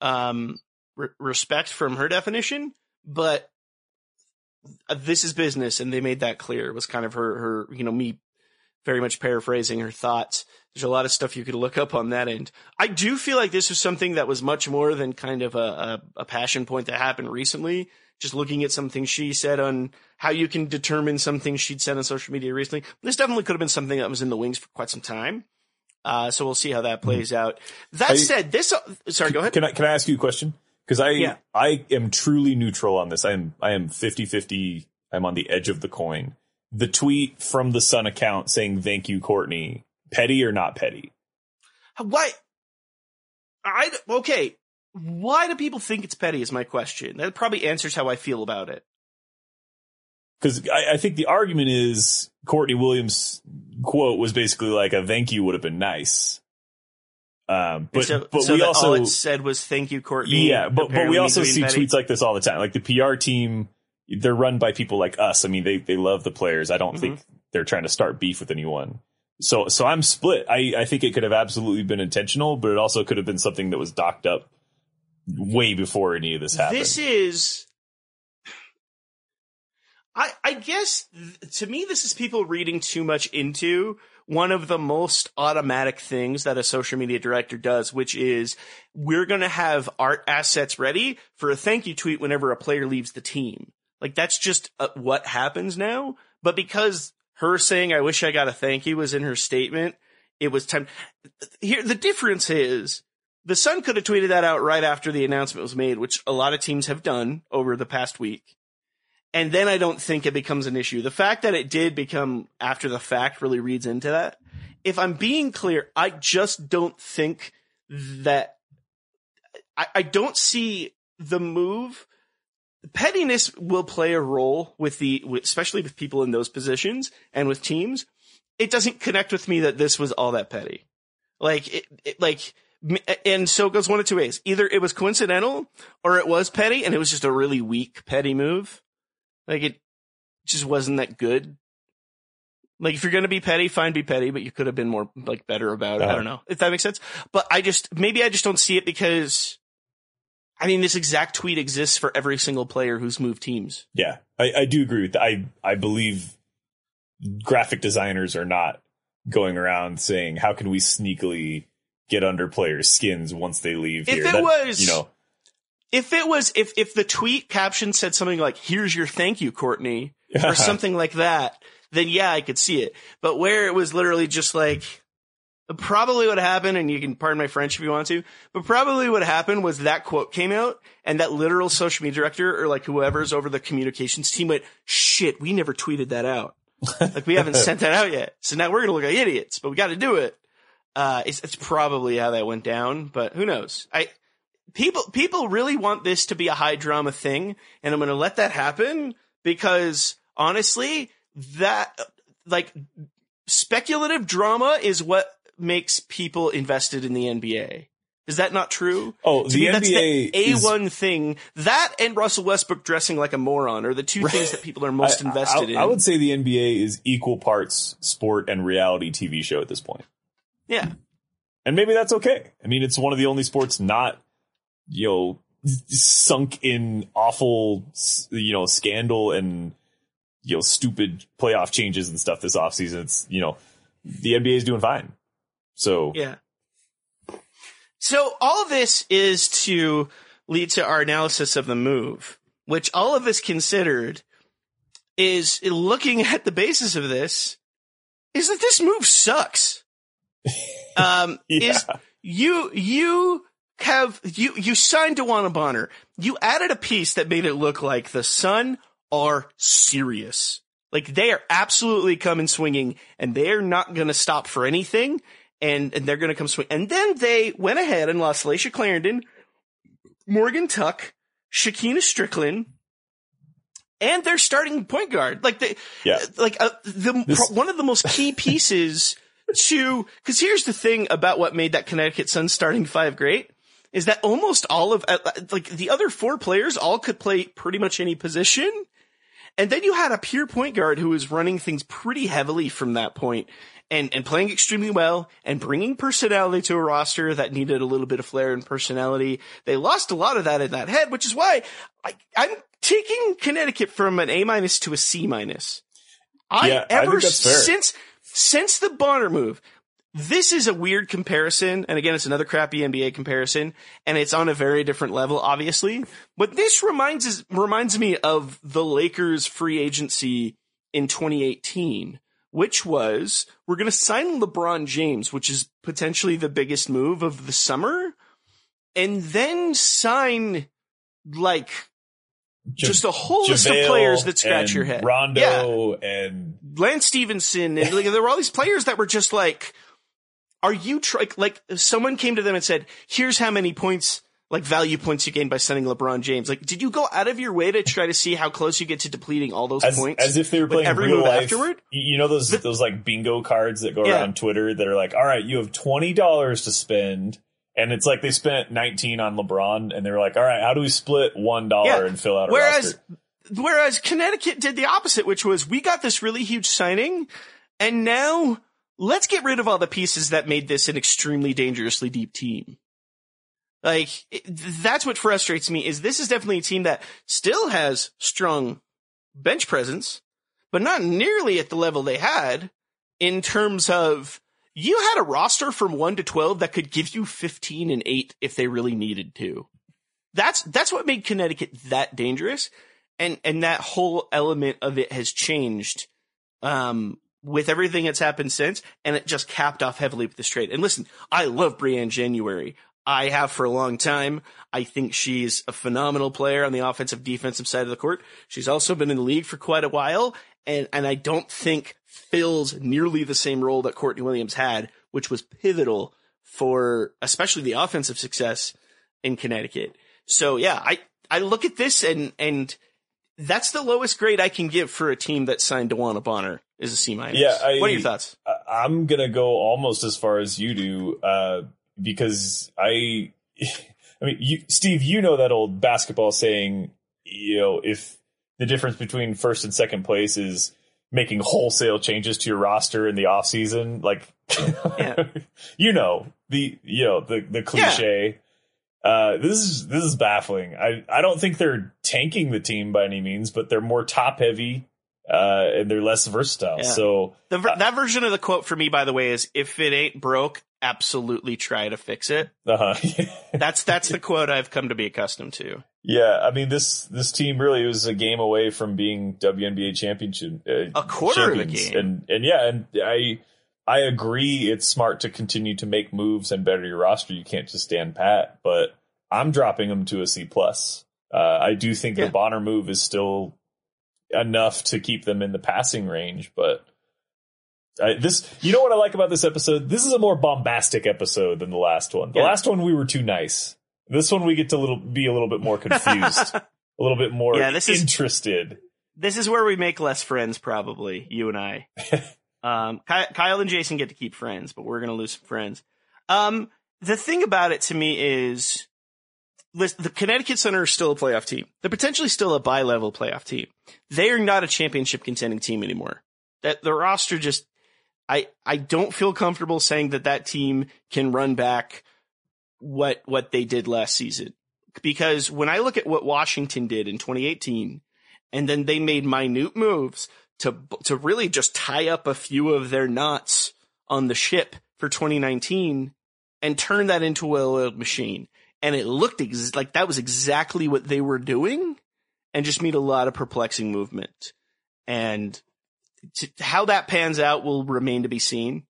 um, re- respect from her definition, but uh, this is business, and they made that clear. It was kind of her, her, you know, me very much paraphrasing her thoughts. There's a lot of stuff you could look up on that end. I do feel like this was something that was much more than kind of a, a, a passion point that happened recently. Just looking at something she said on how you can determine some things she'd said on social media recently. This definitely could have been something that was in the wings for quite some time. Uh, so we'll see how that plays out. That I- said, this, uh, sorry, go ahead. Can I can I ask you a question? because I Yeah. I am truly neutral on this. I am I am 50-50. I'm on the edge of the coin. The tweet from the Sun account saying "Thank you, Courtney." Petty or not petty? Why? I okay. Why do people think it's petty? Is my question. That probably answers how I feel about it. Because I, I think the argument is Courtney Williams' quote was basically like a "Thank you" would have been nice. Um, but so, but so we also all it said was "Thank you, Courtney." Yeah, but but we also see tweets like this all the time. Like the PR team, they're run by people like us. I mean, they they love the players. I don't Mm-hmm. think they're trying to start beef with anyone. So so I'm split. I I think it could have absolutely been intentional, but it also could have been something that was docked up way before any of this happened. This is. I I guess th- to me this is people reading too much into one of the most automatic things that a social media director does, which is we're going to have art assets ready for a thank you tweet whenever a player leaves the team. Like that's just uh, what happens now. But because her saying "I wish I got a thank you" was in her statement, it was time. Here, the difference is the Sun could have tweeted that out right after the announcement was made, which a lot of teams have done over the past week. And then I don't think it becomes an issue. The fact that it did become after the fact really reads into that. If I'm being clear, I just don't think that I, I don't see the move. Pettiness will play a role with the, especially with people in those positions and with teams. It doesn't connect with me that this was all that petty. Like, it, it like, and so it goes one of two ways. Either it was coincidental or it was petty and it was just a really weak petty move. Like it just wasn't that good. Like if you're going to be petty, fine, be petty, but you could have been more like better about it. I Uh-huh. don't know if that makes sense. But I just, maybe I just don't see it because I mean, this exact tweet exists for every single player who's moved teams. yeah, I, I do agree with that. I I believe graphic designers are not going around saying how can we sneakily get under players' skins once they leave If here. it That- was- you know, If it was, if, if the tweet caption said something like, here's your thank you, Courtney, or something like that, then yeah, I could see it. But where it was literally just like, probably what happened, and you can pardon my French if you want to, but probably what happened was that quote came out and that literal social media director or like whoever's over the communications team went, shit, we never tweeted that out. like we haven't sent that out yet. So now we're going to look like idiots, but we got to do it. Uh, it's, it's probably how that went down, but who knows? I, people, people really want this to be a high drama thing, and I'm going to let that happen because honestly, that, like, speculative drama is what makes people invested in the NBA. Is that not true? Oh, To the me, that's NBA the is- A1 thing. That and Russell Westbrook dressing like a moron are the two things that people are most I- invested I, in. I would say the NBA is equal parts sport and reality TV show at this point. yeah. And maybe that's okay. I mean, it's one of the only sports not, you know, sunk in awful, you know, scandal and, you know, stupid playoff changes and stuff this offseason. It's, you know, the NBA is doing fine. So, Yeah. So all of this is to lead to our analysis of the move, which all of this considered is looking at the basis of this is that this move sucks. Um, Yeah. is you, you have, you, you signed DeWanna Bonner. You added a piece that made it look like the Sun are serious. Like they are absolutely coming swinging and they're not going to stop for anything. And, and they're going to come swing. And then they went ahead and lost Layshia Clarendon, Morgan Tuck, Shekinna Stricklen, and their starting point guard. Like they, yeah. like uh, the This- one of the most key pieces to because here's the thing about what made that Connecticut Sun starting five great is that almost all of uh, like the other four players all could play pretty much any position. And then you had a pure point guard who was running things pretty heavily from that point and, and playing extremely well and bringing personality to a roster that needed a little bit of flair and personality. They lost a lot of that in that head, which is why I, I'm taking Connecticut from an A minus to a C minus. I Yeah, I ever fair. since since the Bonner move, this is a weird comparison, and again, it's another crappy NBA comparison, and it's on a very different level, obviously. But this reminds reminds me of the Lakers' free agency in 2018, which was we're going to sign LeBron James, which is potentially the biggest move of the summer, and then sign like Ja- just a whole list of players that scratch your head. Rondo and Lance Stephenson, and like, there were all these players that were just like, are you try like someone came to them and said, here's how many points, like value points you gain by sending LeBron James. Like, did you go out of your way to try to see how close you get to depleting all those as, points? as if they were playing every real move life. afterward? You know those those like bingo cards that go Yeah. around Twitter that are like, all right, you have twenty dollars to spend, and it's like they spent nineteen on LeBron, and they were like, all right, how do we split one dollar Yeah. and fill out a Whereas, whereas Connecticut did the opposite, which was we got this really huge signing, and now let's get rid of all the pieces that made this an extremely dangerously deep team. Like that's what frustrates me is this is definitely a team that still has strong bench presence, but not nearly at the level they had in terms of you had a roster from 1 to 12 that could give you 15 and 8 if they really needed to. That's that's what made Connecticut that dangerous and and that whole element of it has changed um with everything that's happened since and it just capped off heavily with this trade. And listen, I love Briann January. I have for a long time. I think she's a phenomenal player on the offensive defensive side of the court. She's also been in the league for quite a while and and I don't think fills nearly the same role that Courtney Williams had, which was pivotal for especially the offensive success in Connecticut. So yeah, I, I look at this and, and that's the lowest grade I can give for a team that signed DeWanna Bonner is a C minus. Yeah, I- what are your thoughts? I'm gonna go almost as far as you do, uh, because I, I mean, you, Steve, you know that old basketball saying, you know, if the difference between first and second place is making wholesale changes to your roster in the off season, like, Yeah. you know, the, you know, the, the cliche. Uh, this is, this is baffling. I, I don't think they're tanking the team by any means, but they're more top heavy, uh, and they're less versatile. Yeah. So, The, that version of the quote for me, by the way, is if it ain't broke, absolutely try to fix it. Uh-huh. That's, that's the quote I've come to be accustomed to. Yeah, I mean this this team really was a game away from being WNBA championship. Uh, A quarter of a champions. game. and and yeah, and I I agree. It's smart to continue to make moves and better your roster. You can't just stand pat. But I'm dropping them to a C plus. Uh, I do think Yeah. the Bonner move is still enough to keep them in the passing range, but. I, this, you know what I like about this episode? This is a more bombastic episode than the last one. The Yeah. last one we were too nice. This one we get to little be a little bit more confused, a little bit more Yeah, this is- interested. This is where we make less friends, probably, you and I. um, Ky- Kyle and Jason get to keep friends, but we're going to lose some friends. Um, the thing about it to me is, listen, the Connecticut Center is still a playoff team. They're potentially still a bi-level playoff team. They are not a championship contending team anymore. That the roster just, I, I don't feel comfortable saying that that team can run back what, what they did last season. Because when I look at what Washington did in 2018, and then they made minute moves to to really just tie up a few of their knots on the ship for 2019 and turn that into a well-oiled machine. And it looked ex- like that was exactly what they were doing, and just made a lot of perplexing movement. And t- how that pans out will remain to be seen.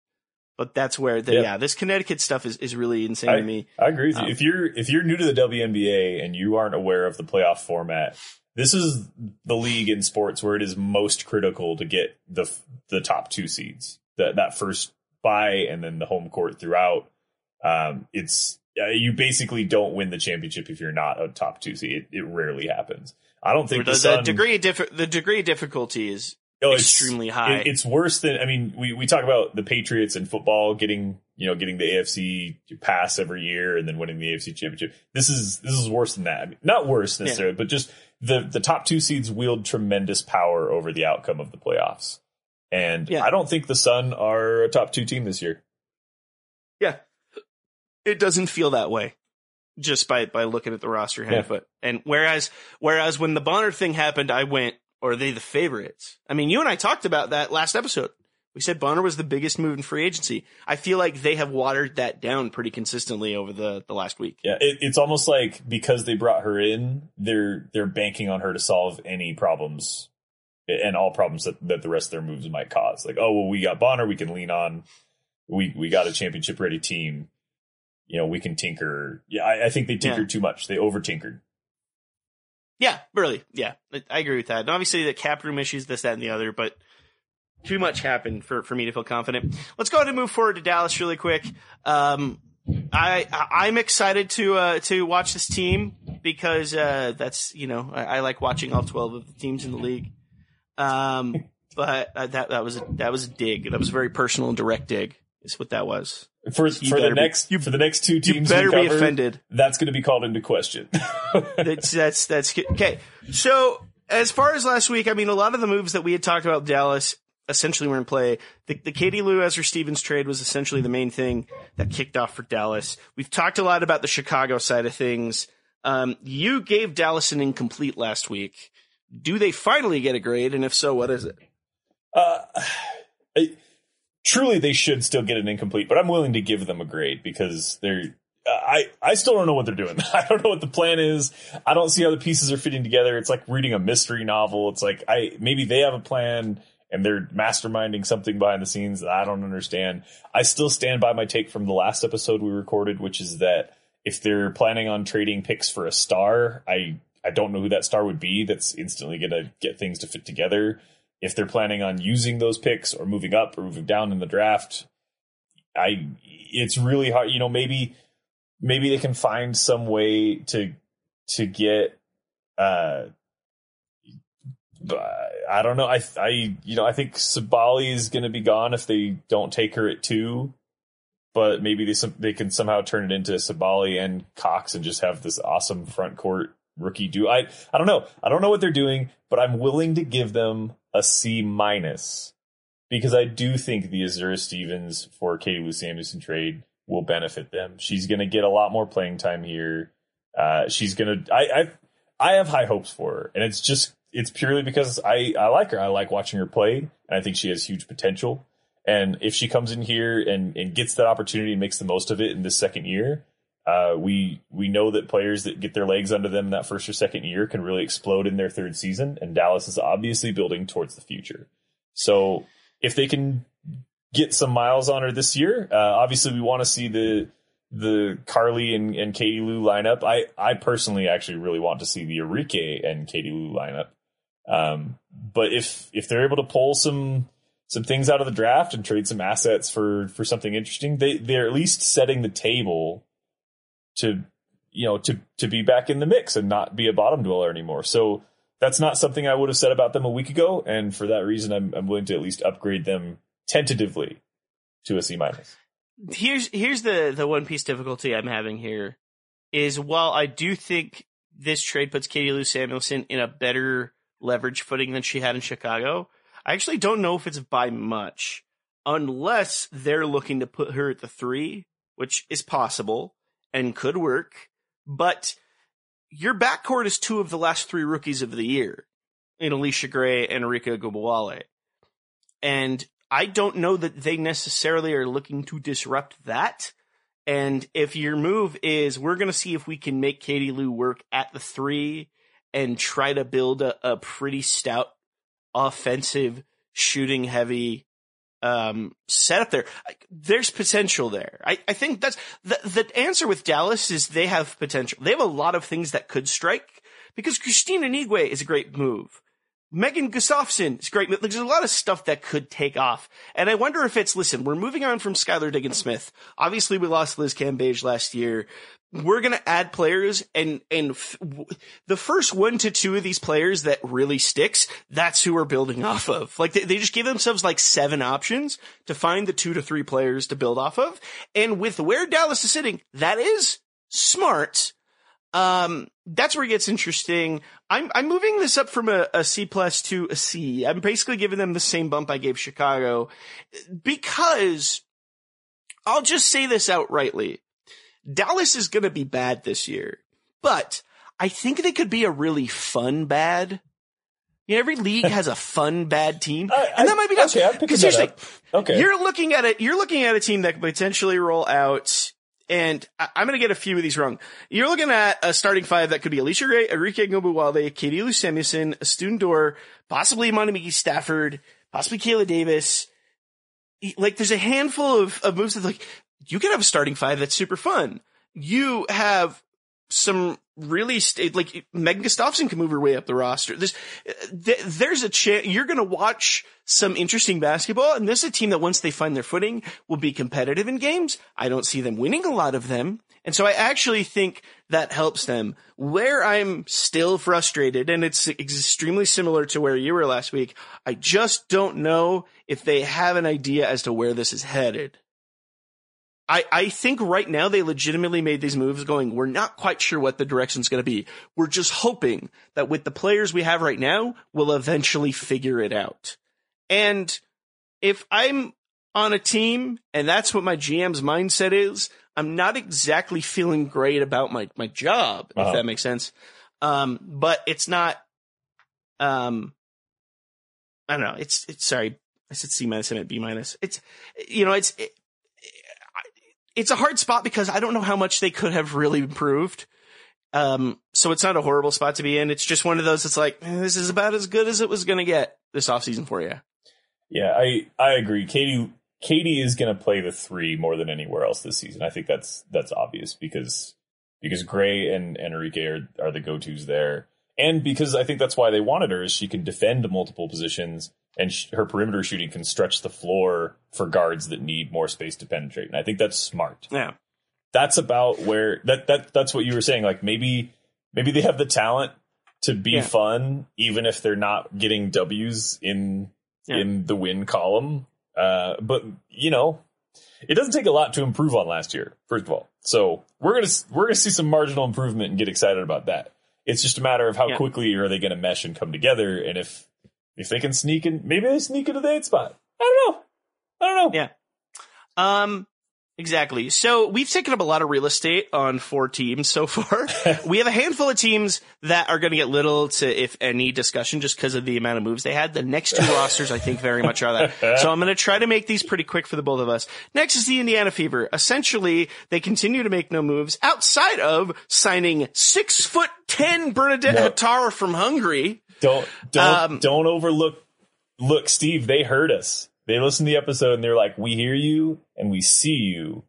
But that's where the Yeah. yeah, this Connecticut stuff is, is really insane to me. I agree with you. Um, if you're if you're new to the WNBA and you aren't aware of the playoff format, this is the league in sports where it is most critical to get the the top two seeds. That that first bye and then the home court throughout. Um, it's uh, you basically don't win the championship if you're not a top two seed. It, it rarely happens. I don't think The, the, Sun, degree of diffi- the degree of difficulty is It's- extremely high. it- it's worse than I mean, we, we talk about the Patriots and football getting you know getting the AFC pass every year and then winning the AFC championship. This is this is worse than that. I mean, not worse necessarily, but just the the top two seeds wield tremendous power over the outcome of the playoffs. And Yeah. I don't think the Sun are a top two team this year. Yeah. It doesn't feel that way just by, by looking at the roster hand Yeah. foot. And whereas, whereas when the Bonner thing happened, I went, are they the favorites? I mean, you and I talked about that last episode. We said Bonner was the biggest move in free agency. I feel like they have watered that down pretty consistently over the, the last week. Yeah, it, it's almost like because they brought her in, they're they're banking on her to solve any problems and all problems that, that the rest of their moves might cause. Like, oh well, we got Bonner, we can lean on. We we got a championship ready team. You know, we can tinker. Yeah, I, I think they tinkered too much. They over tinkered. Yeah, really. Yeah, I- agree with that. And obviously, the cap room issues, this, that, and the other, but too much happened for, for me to feel confident. Let's go ahead and move forward to Dallas really quick. Um, I I'm excited to uh, to watch this team because uh, that's you know I, I like watching all 12 of the teams in the league. Um, but uh, that that was a, that was a dig. That was a very personal and direct dig. Is what that was. For You for the be- next you- for the next two You teams, better we be offended. That's going to be called into question. that's that's that's okay. So as far as last week, I mean, a lot of the moves that we had talked about Dallas essentially were in play. The, the Katie Lou Azurá Stevens trade was essentially the main thing that kicked off for Dallas. We've talked a lot about the Chicago side of things. Um, you gave Dallas an incomplete last week. Do they finally get a grade? And if so, what is it? Uh, I- truly, they should still get an incomplete, but I'm willing to give them a grade because they're. I I still don't know what they're doing. I don't know what the plan is. I don't see how the pieces are fitting together. It's like reading a mystery novel. It's like I maybe they have a plan and they're masterminding something behind the scenes that I don't understand. I still stand by my take from the last episode we recorded, which is that if they're planning on trading picks for a star, I I don't know who that star would be. That's instantly going to get things to fit together if they're planning on using those picks or moving up or moving down in the draft, I it's really hard. You know, maybe maybe they can find some way to to get. uh I don't know. I I you know I think Sabally is going to be gone if they don't take her at two. But maybe they they can somehow turn it into Sabally and Cox and just have this awesome front court rookie do. I I don't know. I don't know what they're doing, but I'm willing to give them a C minus because I do think the Azurá Stevens for Katie Lou Samuelson trade will benefit them. She's going to get a lot more playing time here. Uh, she's going to. I I I have high hopes for her, and it's just it's purely because I I like her. I like watching her play, and I think she has huge potential. And if she comes in here and, and gets that opportunity and makes the most of it in this second year, uh, we we know that players that get their legs under them that first or second year can really explode in their third season. And Dallas is obviously building towards the future. So if they can get some miles on her this year, uh, obviously we want to see the the Carly and, and Katie Lou lineup. I I personally actually really want to see the Arike and Katie Lou lineup. Um, but if if they're able to pull some some things out of the draft and trade some assets for for something interesting, they they're at least setting the table to you know to to be back in the mix and not be a bottom dweller anymore. So that's not something I would have said about them a week ago, and for that reason, I'm I'm willing to at least upgrade them tentatively to a C minus. here's here's the the one piece difficulty I'm having here is while I do think this trade puts Katie Lou Samuelson in a better leverage footing than she had in Chicago, I actually don't know if it's by much, unless they're looking to put her at the three, which is possible and could work. But your backcourt is two of the last three rookies of the year in Allisha Gray and Arike Ogunbowale. And I don't know that they necessarily are looking to disrupt that. And if your move is we're going to see if we can make Katie Lou work at the three and try to build a, a pretty stout offensive shooting heavy um set up there there's potential there I, I think that's the the answer with dallas is they have potential they have a lot of things that could strike because Kristine Anigwe is a great move Megan Gustafson is great. There's a lot of stuff that could take off. And I wonder if it's, listen, we're moving on from Skylar Diggins Smith. Obviously we lost Liz Cambage last year. We're going to add players and, and f- w- the first one to two of these players that really sticks, that's who we're building off of. Like they, they just give themselves like seven options to find the two to three players to build off of. And with where Dallas is sitting, that is smart. Um, that's where it gets interesting. I'm I'm moving this up from a, a C plus to a C. I'm basically giving them the same bump I gave Chicago because I'll just say this outrightly. Dallas is going to be bad this year, but I think they could be a really fun bad. You know, every league has a fun bad team, I- and that might be I- okay, because that here's the up. Okay, You're looking at it. You're looking at a team that could potentially roll out, and I, I'm going to get a few of these wrong. You're looking at a starting five that could be Allisha Gray, Arike Ogunbowale, Katie Lou Samuelson, Dor, possibly Monty Stafford, possibly Kaela Davis. Like, there's a handful of, of moves that like you could have a starting five that's super fun. You have some really like Megan Gustafson can move her way up the roster. There's th- there's a chance you're going to watch some interesting basketball, and this is a team that once they find their footing will be competitive in games. I don't see them winning a lot of them, and so I actually think that helps them. Where I'm still frustrated, and it's extremely similar to where you were last week. I just don't know if they have an idea as to where this is headed. I, I think right now they legitimately made these moves going, we're not quite sure what the direction's going to be. We're just hoping that with the players we have right now, we'll eventually figure it out. And if I'm on a team and that's what my GM's mindset is, I'm not exactly feeling great about my, my job, Uh-huh. if that makes sense. Um, but it's not, um, I don't know. It's, it's sorry. I said C minus, I meant B minus. It's, you know, it's, it, it's a hard spot because I don't know how much they could have really improved. Um, so it's not a horrible spot to be in. It's just one of those. It's like eh, this is about as good as it was going to get this offseason for you. Yeah, I I agree. Katie Katie is going to play the three more than anywhere else this season. I think that's that's obvious because because Gray and Arike are are the go tos there, and because I think that's why they wanted her is she can defend multiple positions and sh- her perimeter shooting can stretch the floor for guards that need more space to penetrate. And I think that's smart. Yeah, That's about where that that that's what you were saying. Like maybe maybe they have the talent to be Yeah. fun, even if they're not getting W's in Yeah. in the win column. Uh, but you know, it doesn't take a lot to improve on last year. First of all, so we're gonna we're gonna see some marginal improvement and get excited about that. It's just a matter of how Yeah. quickly are they going to mesh and come together, and if if they can sneak in, maybe they sneak into the eight spot. I don't know. I don't know. Yeah. Um, exactly. So we've taken up a lot of real estate on four teams so far. we have a handful of teams that are going to get little to, if any, discussion just because of the amount of moves they had. The next two rosters, I think, very much are that. So I'm going to try to make these pretty quick for the both of us. Next is the Indiana Fever. Essentially, they continue to make no moves outside of signing six foot ten Bernadette No. Határ from Hungary. Don't don't Um, don't overlook. Look, Steve, they heard us. They listened to the episode and they're like, "We hear you and we see you,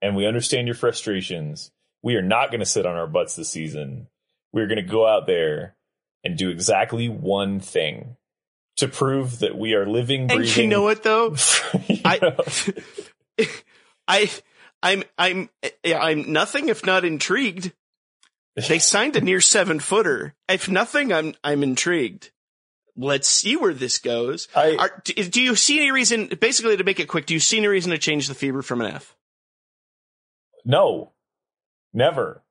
and we understand your frustrations. We are not going to sit on our butts this season. We're going to go out there and do exactly one thing to prove that we are living, breathing. And you know what though? You I, know? I, I'm, I'm, yeah, I'm nothing if not intrigued. They signed a near seven footer. If nothing, I'm, I'm intrigued. Let's see where this goes. I- Are, do, do you see any reason, basically to make it quick, do you see any reason to change the fever from an F? no, never.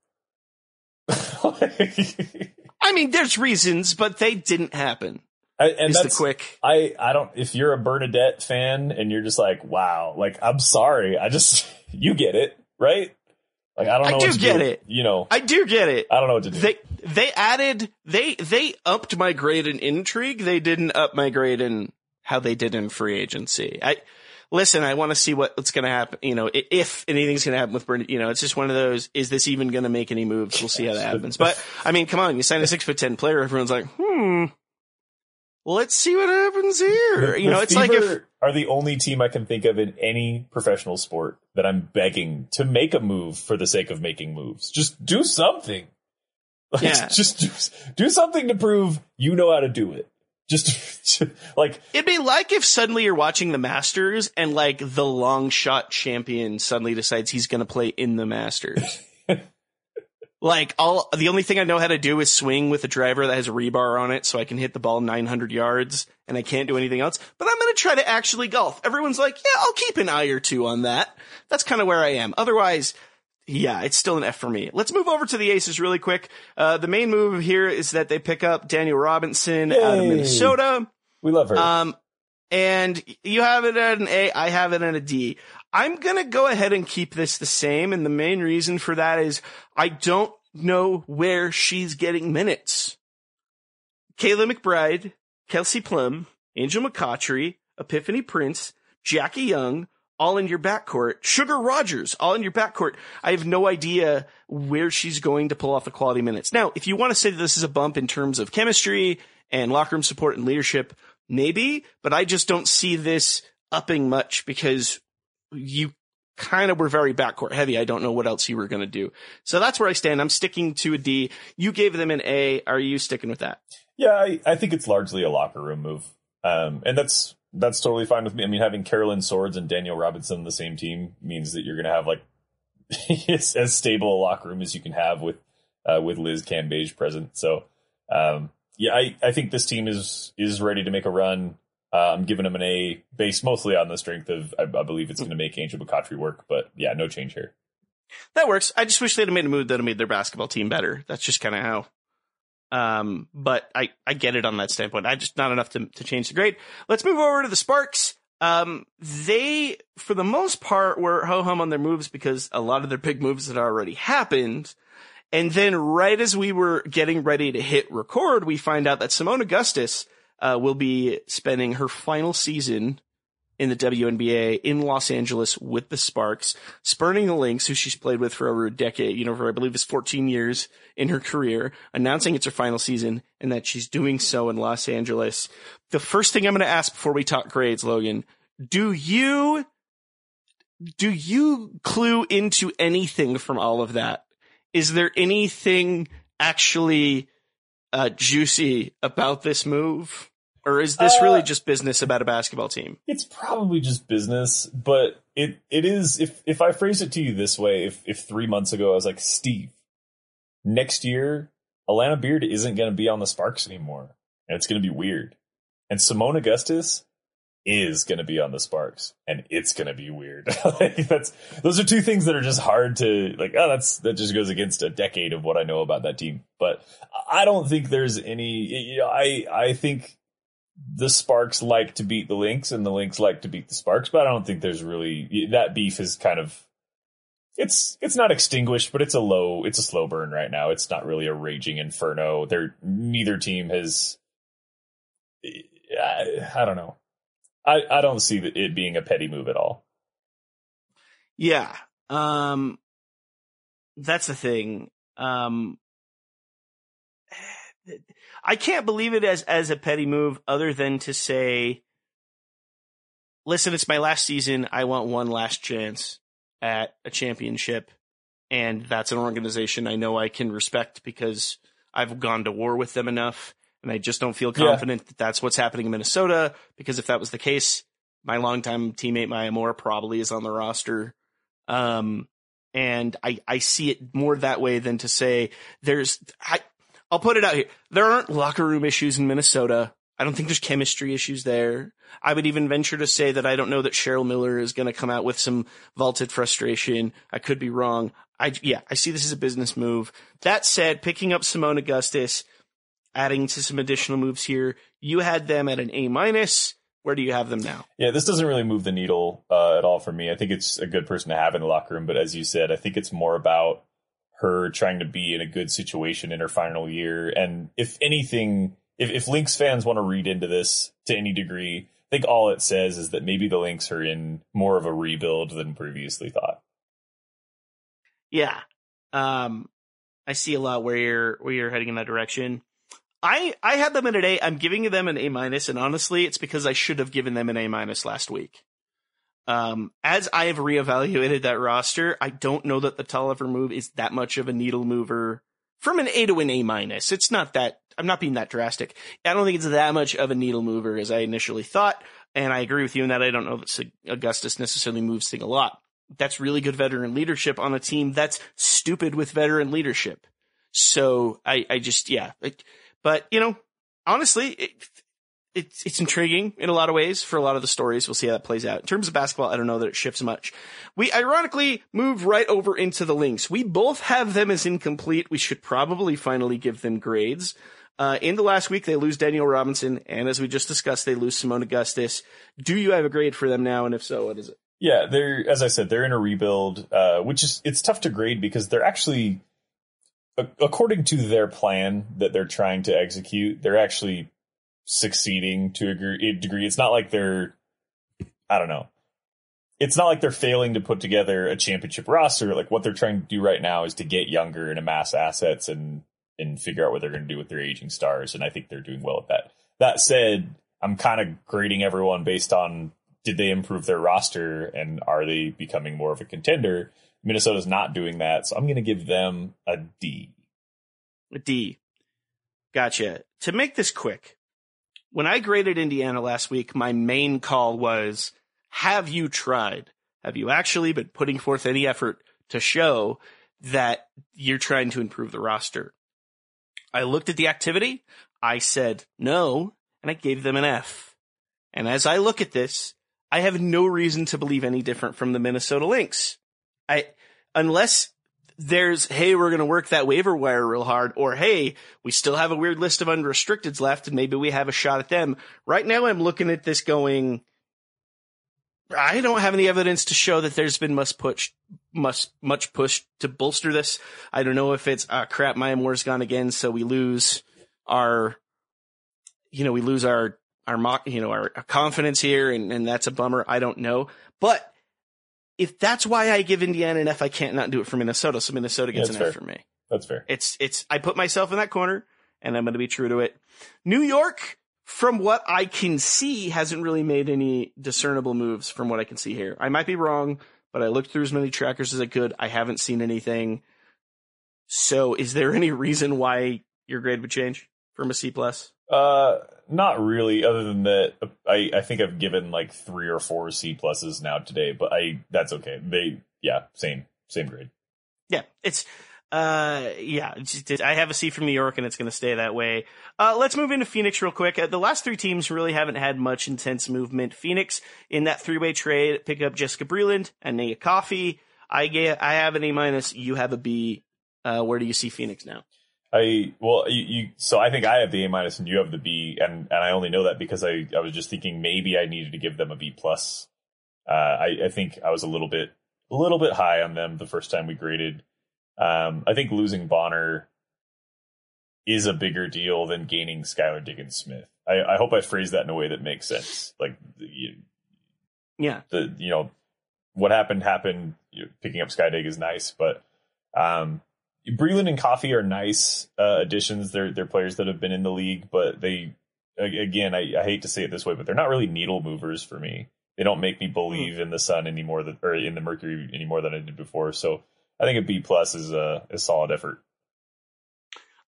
I mean, there's reasons, but they didn't happen. I, and that's quick. I I don't. If you're a Bernadette fan and you're just like, wow, like I'm sorry, I just you get it, right? Like I don't I do what to get do. it. You know, I do get it. I don't know what to do. They they added they they upped my grade in intrigue. They didn't up my grade in how they did in free agency. I listen. I want to see what, what's going to happen. You know, if anything's going to happen with Bernard. You know, it's just one of those. Is this even going to make any moves? We'll see how that happens. But I mean, come on, you sign a six foot ten player. Everyone's like, hmm. Let's see what happens here. You know, it's like if Fever are the only team I can think of in any professional sport that I'm begging to make a move for the sake of making moves. Just do something. Like, Yeah. Just do, do something to prove you know how to do it. Just like It'd be like if suddenly you're watching the Masters and like the long shot champion suddenly decides he's going to play in the Masters. Like all the only thing I know how to do is swing with a driver that has a rebar on it so I can hit the ball 900 yards and I can't do anything else. But I'm going to try to actually golf. Everyone's like, "Yeah, I'll keep an eye or two on that." That's kind of where I am. Otherwise, yeah, it's still an F for me. Let's move over to the Aces really quick. Uh, the main move here is that they pick up Danielle Robinson out of Minnesota. we love her. Um, and you have it at an A, I have it at a D. I'm gonna go ahead and keep this the same, and the main reason for that is I don't know where she's getting minutes. Kayla McBride, Kelsey Plum, Angel McCoughtry, Epiphany Prince, Jackie Young, all in your backcourt. Sugar Rodgers, all in your backcourt. I have no idea where she's going to pull off the quality minutes. Now, if you want to say that this is a bump in terms of chemistry and locker room support and leadership, maybe, but I just don't see this upping much because you kind of were very backcourt heavy. I don't know what else you were going to do. So that's where I stand. I'm sticking to a D. You gave them an A. Are you sticking with that? Yeah, I, I think it's largely a locker room move. Um, and that's that's totally fine with me. I mean, having Carolyn Swords and Danielle Robinson on the same team means that you're going to have like it's as stable a locker room as you can have with uh, with Liz Cambage present. So um, yeah, I, I think this team is is ready to make a run. Uh, I'm giving them an A based mostly on the strength of I, I believe it's going to make Angel McCoughtry work. But yeah, no change here. That works. I just wish they'd have made a move that made their basketball team better. That's just kind of how. Um, but I, I get it on that standpoint. I just not enough to, to change the grade. Let's move over to the Sparks. Um, they, for the most part, were ho hum on their moves because a lot of their big moves had already happened. And then right as we were getting ready to hit record, we find out that Seimone Augustus, uh, will be spending her final season in the WNBA in Los Angeles with the Sparks, spurning the Lynx, who she's played with for over a decade, you know, for I believe it's 14 years in her career, announcing it's her final season and that she's doing so in Los Angeles. The first thing I'm going to ask before we talk grades, Logan, do you, do you clue into anything from all of that? Is there anything actually uh, juicy about this move? Or is this Uh, really just business about a basketball team? It's probably just business, but it it is if if I phrase it to you this way, if if three months ago I was like, Steve, next year Alana Beard isn't gonna be on the Sparks anymore. And it's gonna be weird. And Seimone Augustus is gonna be on the Sparks and it's gonna be weird. like that's those are two things that are just hard to like, oh that's that just goes against a decade of what I know about that team. But I don't think there's any you know, I I think the Sparks like to beat the Lynx and the Lynx like to beat the Sparks, but I don't think there's really that beef is kind of it's it's not extinguished, but it's a low it's a slow burn right now. It's not really a raging inferno. There neither team has I, I don't know. I I don't see it being a petty move at all. Yeah. Um, that's the thing. Um, I can't believe it as, as a petty move other than to say, listen, it's my last season. I want one last chance at a championship. And that's an organization I know I can respect because I've gone to war with them enough. And I just don't feel Yeah. confident that that's what's happening in Minnesota. Because if that was the case, my longtime teammate Maya Moore probably is on the roster. Um, and I, I see it more that way than to say there's, I, I'll put it out here. There aren't locker room issues in Minnesota. I don't think there's chemistry issues there. I would even venture to say that I don't know that Cheryl Miller is going to come out with some vaulted frustration. I could be wrong. I, yeah, I see this as a business move. That said, picking up Seimone Augustus, adding to some additional moves here, you had them at an A minus. Where do you have them now? Yeah, this doesn't really move the needle uh, at all for me. I think it's a good person to have in the locker room, but as you said, I think it's more about her trying to be in a good situation in her final year. And if anything, if, if Lynx fans want to read into this to any degree, I think all it says is that maybe the Lynx are in more of a rebuild than previously thought. Yeah. Um, I see a lot where you're where you're heading in that direction. I I had them in an A. I'm giving them an A minus, and honestly, it's because I should have given them an A minus last week. Um, as I have reevaluated that roster, I don't know that the Toliver move is that much of a needle mover from an A to an A minus. It's not that I'm not being that drastic. I don't think it's that much of a needle mover as I initially thought, and I agree with you in that I don't know that Augustus necessarily moves thing a lot. That's really good veteran leadership on a team that's stupid with veteran leadership. So I, I just, yeah, but you know, honestly, it's, it's intriguing in a lot of ways for a lot of the stories. We'll see how that plays out. In terms of basketball, I don't know that it shifts much. We ironically move right over into the Lynx. We both have them as incomplete. We should probably finally give them grades. Uh, in the last week, they lose Danielle Robinson, and as we just discussed, they lose Seimone Augustus. Do you have a grade for them now? And if so, what is it? Yeah, they're as I said, they're in a rebuild, uh, which is it's tough to grade because they're actually, according to their plan that they're trying to execute, they're actually succeeding to a degree. It's not like they're, I don't know, it's not like they're failing to put together a championship roster. Like what they're trying to do right now is to get younger and amass assets and and figure out what they're going to do with their aging stars. And I think they're doing well at that. That said, I'm kind of grading everyone based on did they improve their roster and are they becoming more of a contender? Minnesota's not doing that, so I'm going to give them a D. A D. Gotcha. To make this quick, when I graded Indiana last week, my main call was, have you tried? Have you actually been putting forth any effort to show that you're trying to improve the roster? I looked at the activity. I said no, and I gave them an F. And as I look at this, I have no reason to believe any different from the Minnesota Lynx. I, unless there's, hey, we're going to work that waiver wire real hard, or hey, we still have a weird list of unrestricteds left and maybe we have a shot at them. Right now I'm looking at this going, I don't have any evidence to show that there's been much push, much, much push to bolster this. I don't know if it's, uh, crap, Maya Moore's gone again, so we lose our, you know, we lose our, our mock, you know, our confidence here, and, and that's a bummer. I don't know. But if that's why I give Indiana an F, I can't not do it for Minnesota. So Minnesota gets That's an F fair. for me. That's fair. It's, it's, I put myself in that corner and I'm going to be true to it. New York, from what I can see, hasn't really made any discernible moves from what I can see here. I might be wrong, but I looked through as many trackers as I could. I haven't seen anything. So is there any reason why your grade would change from a C plus? Uh, not really. Other than that, I I think I've given like three or four C pluses now today, but I that's okay. They yeah, same same grade. Yeah, it's uh yeah, I have a C from New York and it's going to stay that way. Uh let's move into Phoenix real quick. Uh, the last three teams really haven't had much intense movement. Phoenix in that three-way trade pick up Jessica Breland and Nia Coffey. I get I have an A minus, you have a B. Uh where do you see Phoenix now? I well, you, you so I think I have the A minus and you have the B, and and I only know that because I I was just thinking maybe I needed to give them a B plus. Uh, I I think I was a little bit a little bit high on them the first time we graded. Um, I think losing Bonner is a bigger deal than gaining Skylar Diggins Smith. I, I hope I phrased that in a way that makes sense. Like you, Yeah. the you know what happened happened. You know, picking up Sky Dig is nice, but um, Breland and Coffey are nice uh, additions. They're they're players that have been in the league, but they again I, I hate to say it this way, but they're not really needle movers for me. They don't make me believe in the sun any more than or in the Mercury anymore than I did before. So I think a B plus is a, a solid effort.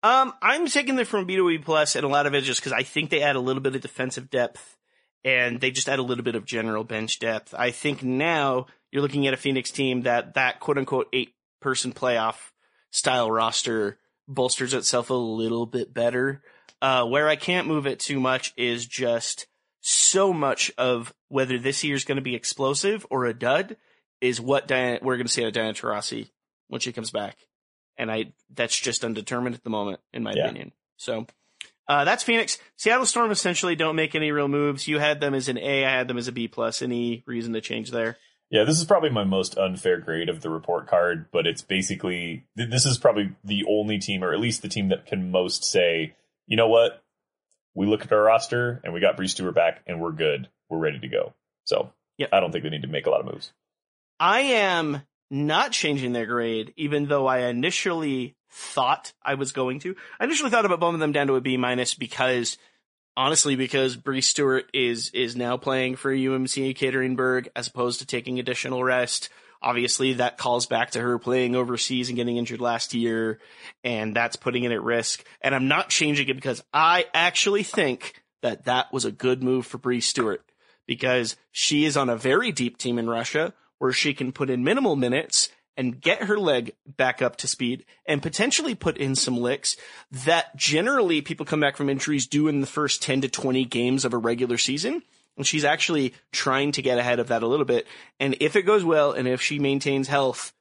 Um, I'm taking them from B to B plus, and a lot of it just because I think they add a little bit of defensive depth, and they just add a little bit of general bench depth. I think now you're looking at a Phoenix team that that quote unquote eight person playoff style roster bolsters itself a little bit better. Uh, where I can't move it too much is just so much of whether this year's going to be explosive or a dud is what Diana, we're going to see out of Diana Taurasi when she comes back and I that's just undetermined at the moment, in my Yeah. opinion. So uh, that's Phoenix. Seattle Storm essentially don't make any real moves. You had them as an A, I had them as a B plus. Any reason to change there? Yeah, this is probably my most unfair grade of the report card, but it's basically th- this is probably the only team, or at least the team that can most say, you know what, we look at our roster and we got Bree Stewart back, and we're good, we're ready to go. So Yep. I don't think they need to make a lot of moves. I am not changing their grade, even though I initially thought I was going to. I initially thought about bumping them down to a B minus because, honestly, because Bree Stewart is is now playing for UMC Ekaterinburg as opposed to taking additional rest. Obviously, that calls back to her playing overseas and getting injured last year, and that's putting it at risk. And I'm not changing it because I actually think that that was a good move for Bree Stewart because she is on a very deep team in Russia where she can put in minimal minutes and get her leg back up to speed and potentially put in some licks that generally people come back from injuries do in the first 10 to 20 games of a regular season. And she's actually trying to get ahead of that a little bit. And if it goes well and if she maintains health,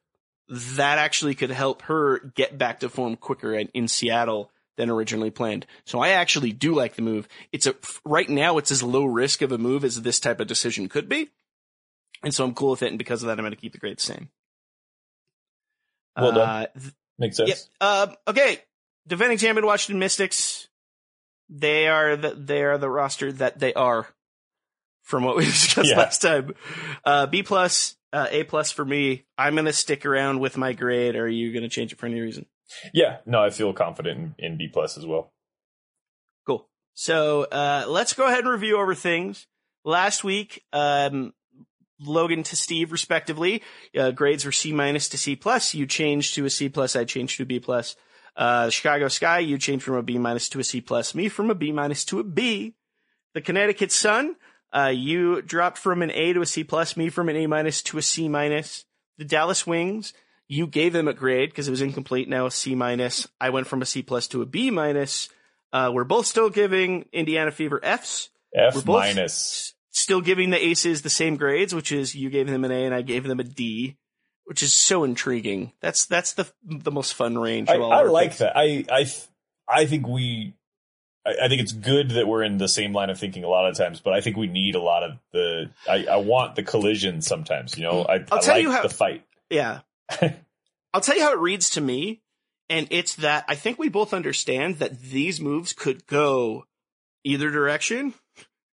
that actually could help her get back to form quicker in, Seattle than originally planned. So I actually do like the move. It's a, right now it's as low risk of a move as this type of decision could be. And so I'm cool with it. And because of that, I'm going to keep the grade the same. Well done. Uh, Makes sense. Yep. Uh, okay. Defending champion Washington Mystics. They are the they are the roster that they are from what we discussed Yeah. last time. Uh, B plus, uh, A plus for me. I'm gonna stick around with my grade. Or are you gonna change it for any reason? Yeah, no, I feel confident in, in B plus as well. Cool. So uh, let's go ahead and review over things. last week, um, Logan to Steve, respectively, uh, grades were C minus to C plus. You changed to a C plus. I changed to a B plus. Uh, Chicago Sky, you changed from a B minus to a C plus. Me from a B minus to a B. The Connecticut Sun, uh, you dropped from an A to a C plus. Me from an A minus to a C minus. The Dallas Wings, you gave them a grade because it was incomplete. Now a C minus. I went from a C plus to a B minus. Uh, we're both still giving Indiana Fever Fs. F both minus. Still giving the aces the same grades, which is you gave them an A and I gave them a D, which is so intriguing. That's that's the the most fun range. I, of all I like picks. that. I I I think we. I, I think it's good that we're in the same line of thinking a lot of times, but I think we need a lot of the. I, I want the collision sometimes. You know, I, I'll I tell like you how- the fight. Yeah. I'll tell you how it reads to me, and it's that I think we both understand that these moves could go either direction,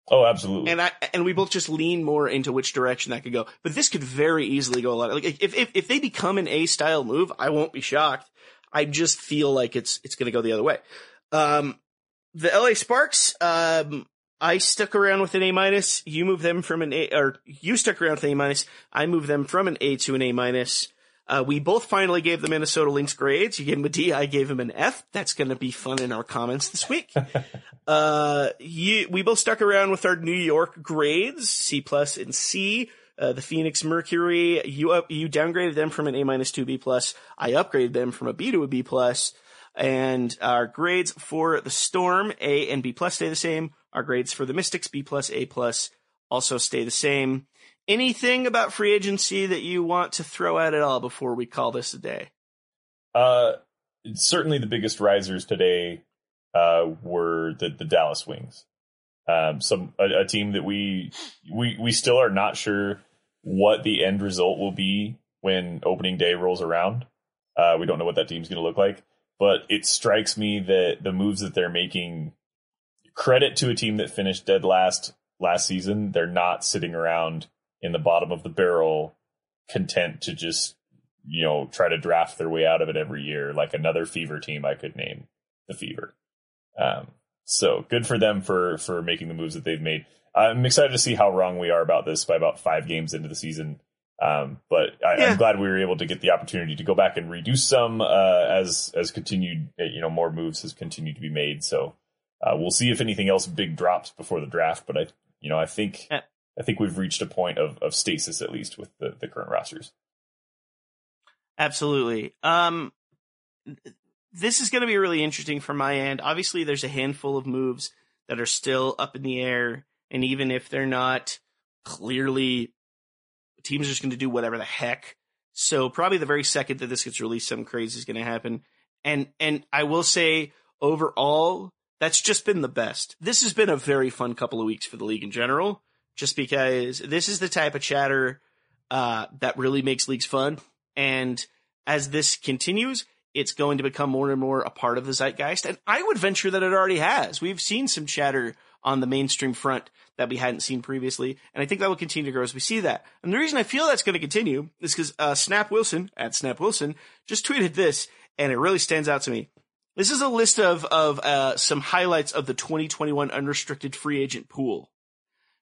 Oh, absolutely. and I and we both just lean more into which direction that could go. But this could very easily go a lot. Like if if if they become an A style move, I won't be shocked. I just feel like it's it's going to go the other way. Um, the LA Sparks. Um, I stuck around with an A minus. You move them from an A, or you stuck around with an A minus. I moved them from an A to an A minus. Uh, we both finally gave the Minnesota Lynx grades. You gave him a D. I gave him an F. That's going to be fun in our comments this week. uh, you, we both stuck around with our New York grades, C plus and C. Uh, the Phoenix Mercury, you up, you downgraded them from an A minus to a B plus. I upgraded them from a B to a B plus. And our grades for the Storm, A and B plus stay the same. Our grades for the Mystics, B plus, A plus, also stay the same. Anything about free agency that you want to throw out at all before we call this a day? Uh, certainly the biggest risers today uh, were the, the Dallas Wings. Um, some a, a team that we we we still are not sure what the end result will be when opening day rolls around. Uh, we don't know what that team's going to look like, but it strikes me that the moves that they're making credit to a team that finished dead last last season. They're not sitting around in the bottom of the barrel, content to just you know try to draft their way out of it every year, like another Fever team I could name, the Fever. Um, so good for them for for making the moves that they've made. I'm excited to see how wrong we are about this by about five games into the season. Um, but I, Yeah. I'm glad we were able to get the opportunity to go back and redo some uh, as as continued, uh, you know, more moves has continued to be made. So uh, we'll see if anything else big drops before the draft. But I, you know, I think. I think we've reached a point of, of stasis at least with the, the current rosters. Absolutely. Um, this is going to be really interesting from my end. Obviously, there's a handful of moves that are still up in the air, and even if they're not clearly, teams are just going to do whatever the heck. So probably the very second that this gets released, some crazy is going to happen. And and I will say overall, that's just been the best. This has been a very fun couple of weeks for the league in general, just because this is the type of chatter uh, that really makes leagues fun. And as this continues, it's going to become more and more a part of the zeitgeist. And I would venture that it already has. We've seen some chatter on the mainstream front that we hadn't seen previously. And I think that will continue to grow as we see that. And the reason I feel that's going to continue is because uh, Snap Wilson, at Snap Wilson, just tweeted this, and it really stands out to me. This is a list of, of uh, some highlights of the 2021 unrestricted free agent pool.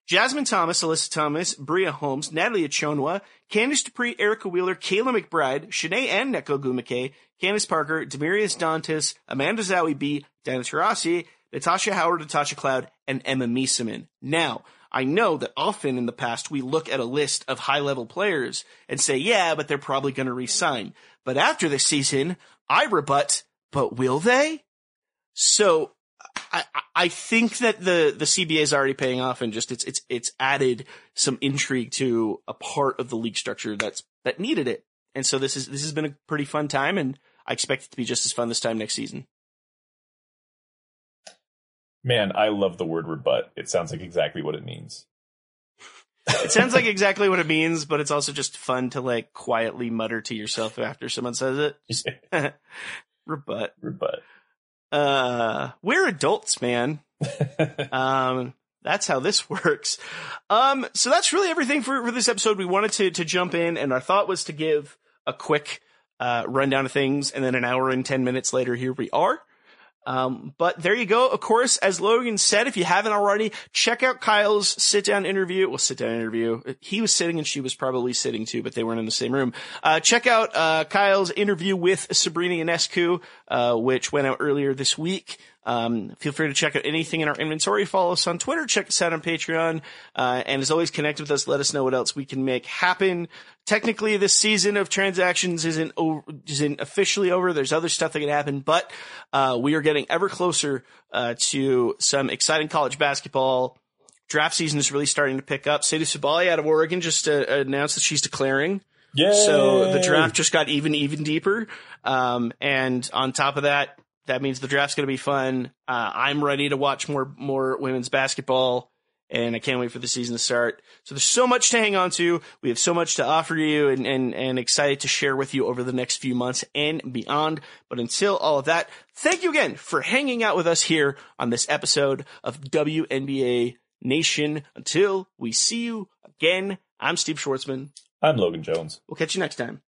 Jasmine Thomas, Alyssa Thomas, Bria Holmes, Natalie Achonwa, Candice Dupree, Erica Wheeler, Kayla McBride, Chiney and Nneka Ogwumike, Candace Parker, Damiris Dantas, Amanda Zahui B, Diana Taurasi, Natasha Howard, Natasha Cloud, and Emma Meesseman. Now, I know that often in the past we look at a list of high level players and say, yeah, but they're probably going to resign. But after this season, I rebut, but will they? So I, I- think that the, the CBA is already paying off and just it's, it's, it's added some intrigue to a part of the league structure that's, that needed it. And so this is, this has been a pretty fun time and I expect it to be just as fun this time next season. Man, I love the word rebut. It sounds like exactly what it means. It sounds like exactly what it means, but it's also just fun to like quietly mutter to yourself after someone says it. Rebut. rebut. Uh, we're adults, man. Um, that's how this works. Um, so that's really everything for, for this episode. We wanted to, to jump in and our thought was to give a quick, uh, rundown of things. And then an hour and 10 minutes later, here we are. Um, but there you go. Of course, as Logan said, if you haven't already, check out Kyle's sit down interview. Well, sit down interview. He was sitting and she was probably sitting too, but they weren't in the same room. Uh, check out, uh, Kyle's interview with Sabrina Ionescu, uh, which went out earlier this week. Um, feel free to check out anything in our inventory. Follow us on Twitter. Check us out on Patreon. Uh, and as always, connect with us. Let us know what else we can make happen. Technically, this season of transactions isn't over, isn't officially over. There's other stuff that can happen, but uh, we are getting ever closer uh, to some exciting college basketball. Draft season is really starting to pick up. Satou Sabally out of Oregon just uh, announced that she's declaring. Yeah. So the draft just got even, even deeper. Um, and on top of that, that means the draft's going to be fun. Uh, I'm ready to watch more, more women's basketball and I can't wait for the season to start. So there's so much to hang on to. We have so much to offer you and, and, and excited to share with you over the next few months and beyond. But until all of that, thank you again for hanging out with us here on this episode of WNBA Nation. Until we see you again, I'm Steve Schwartzman. I'm Logan Jones. We'll catch you next time.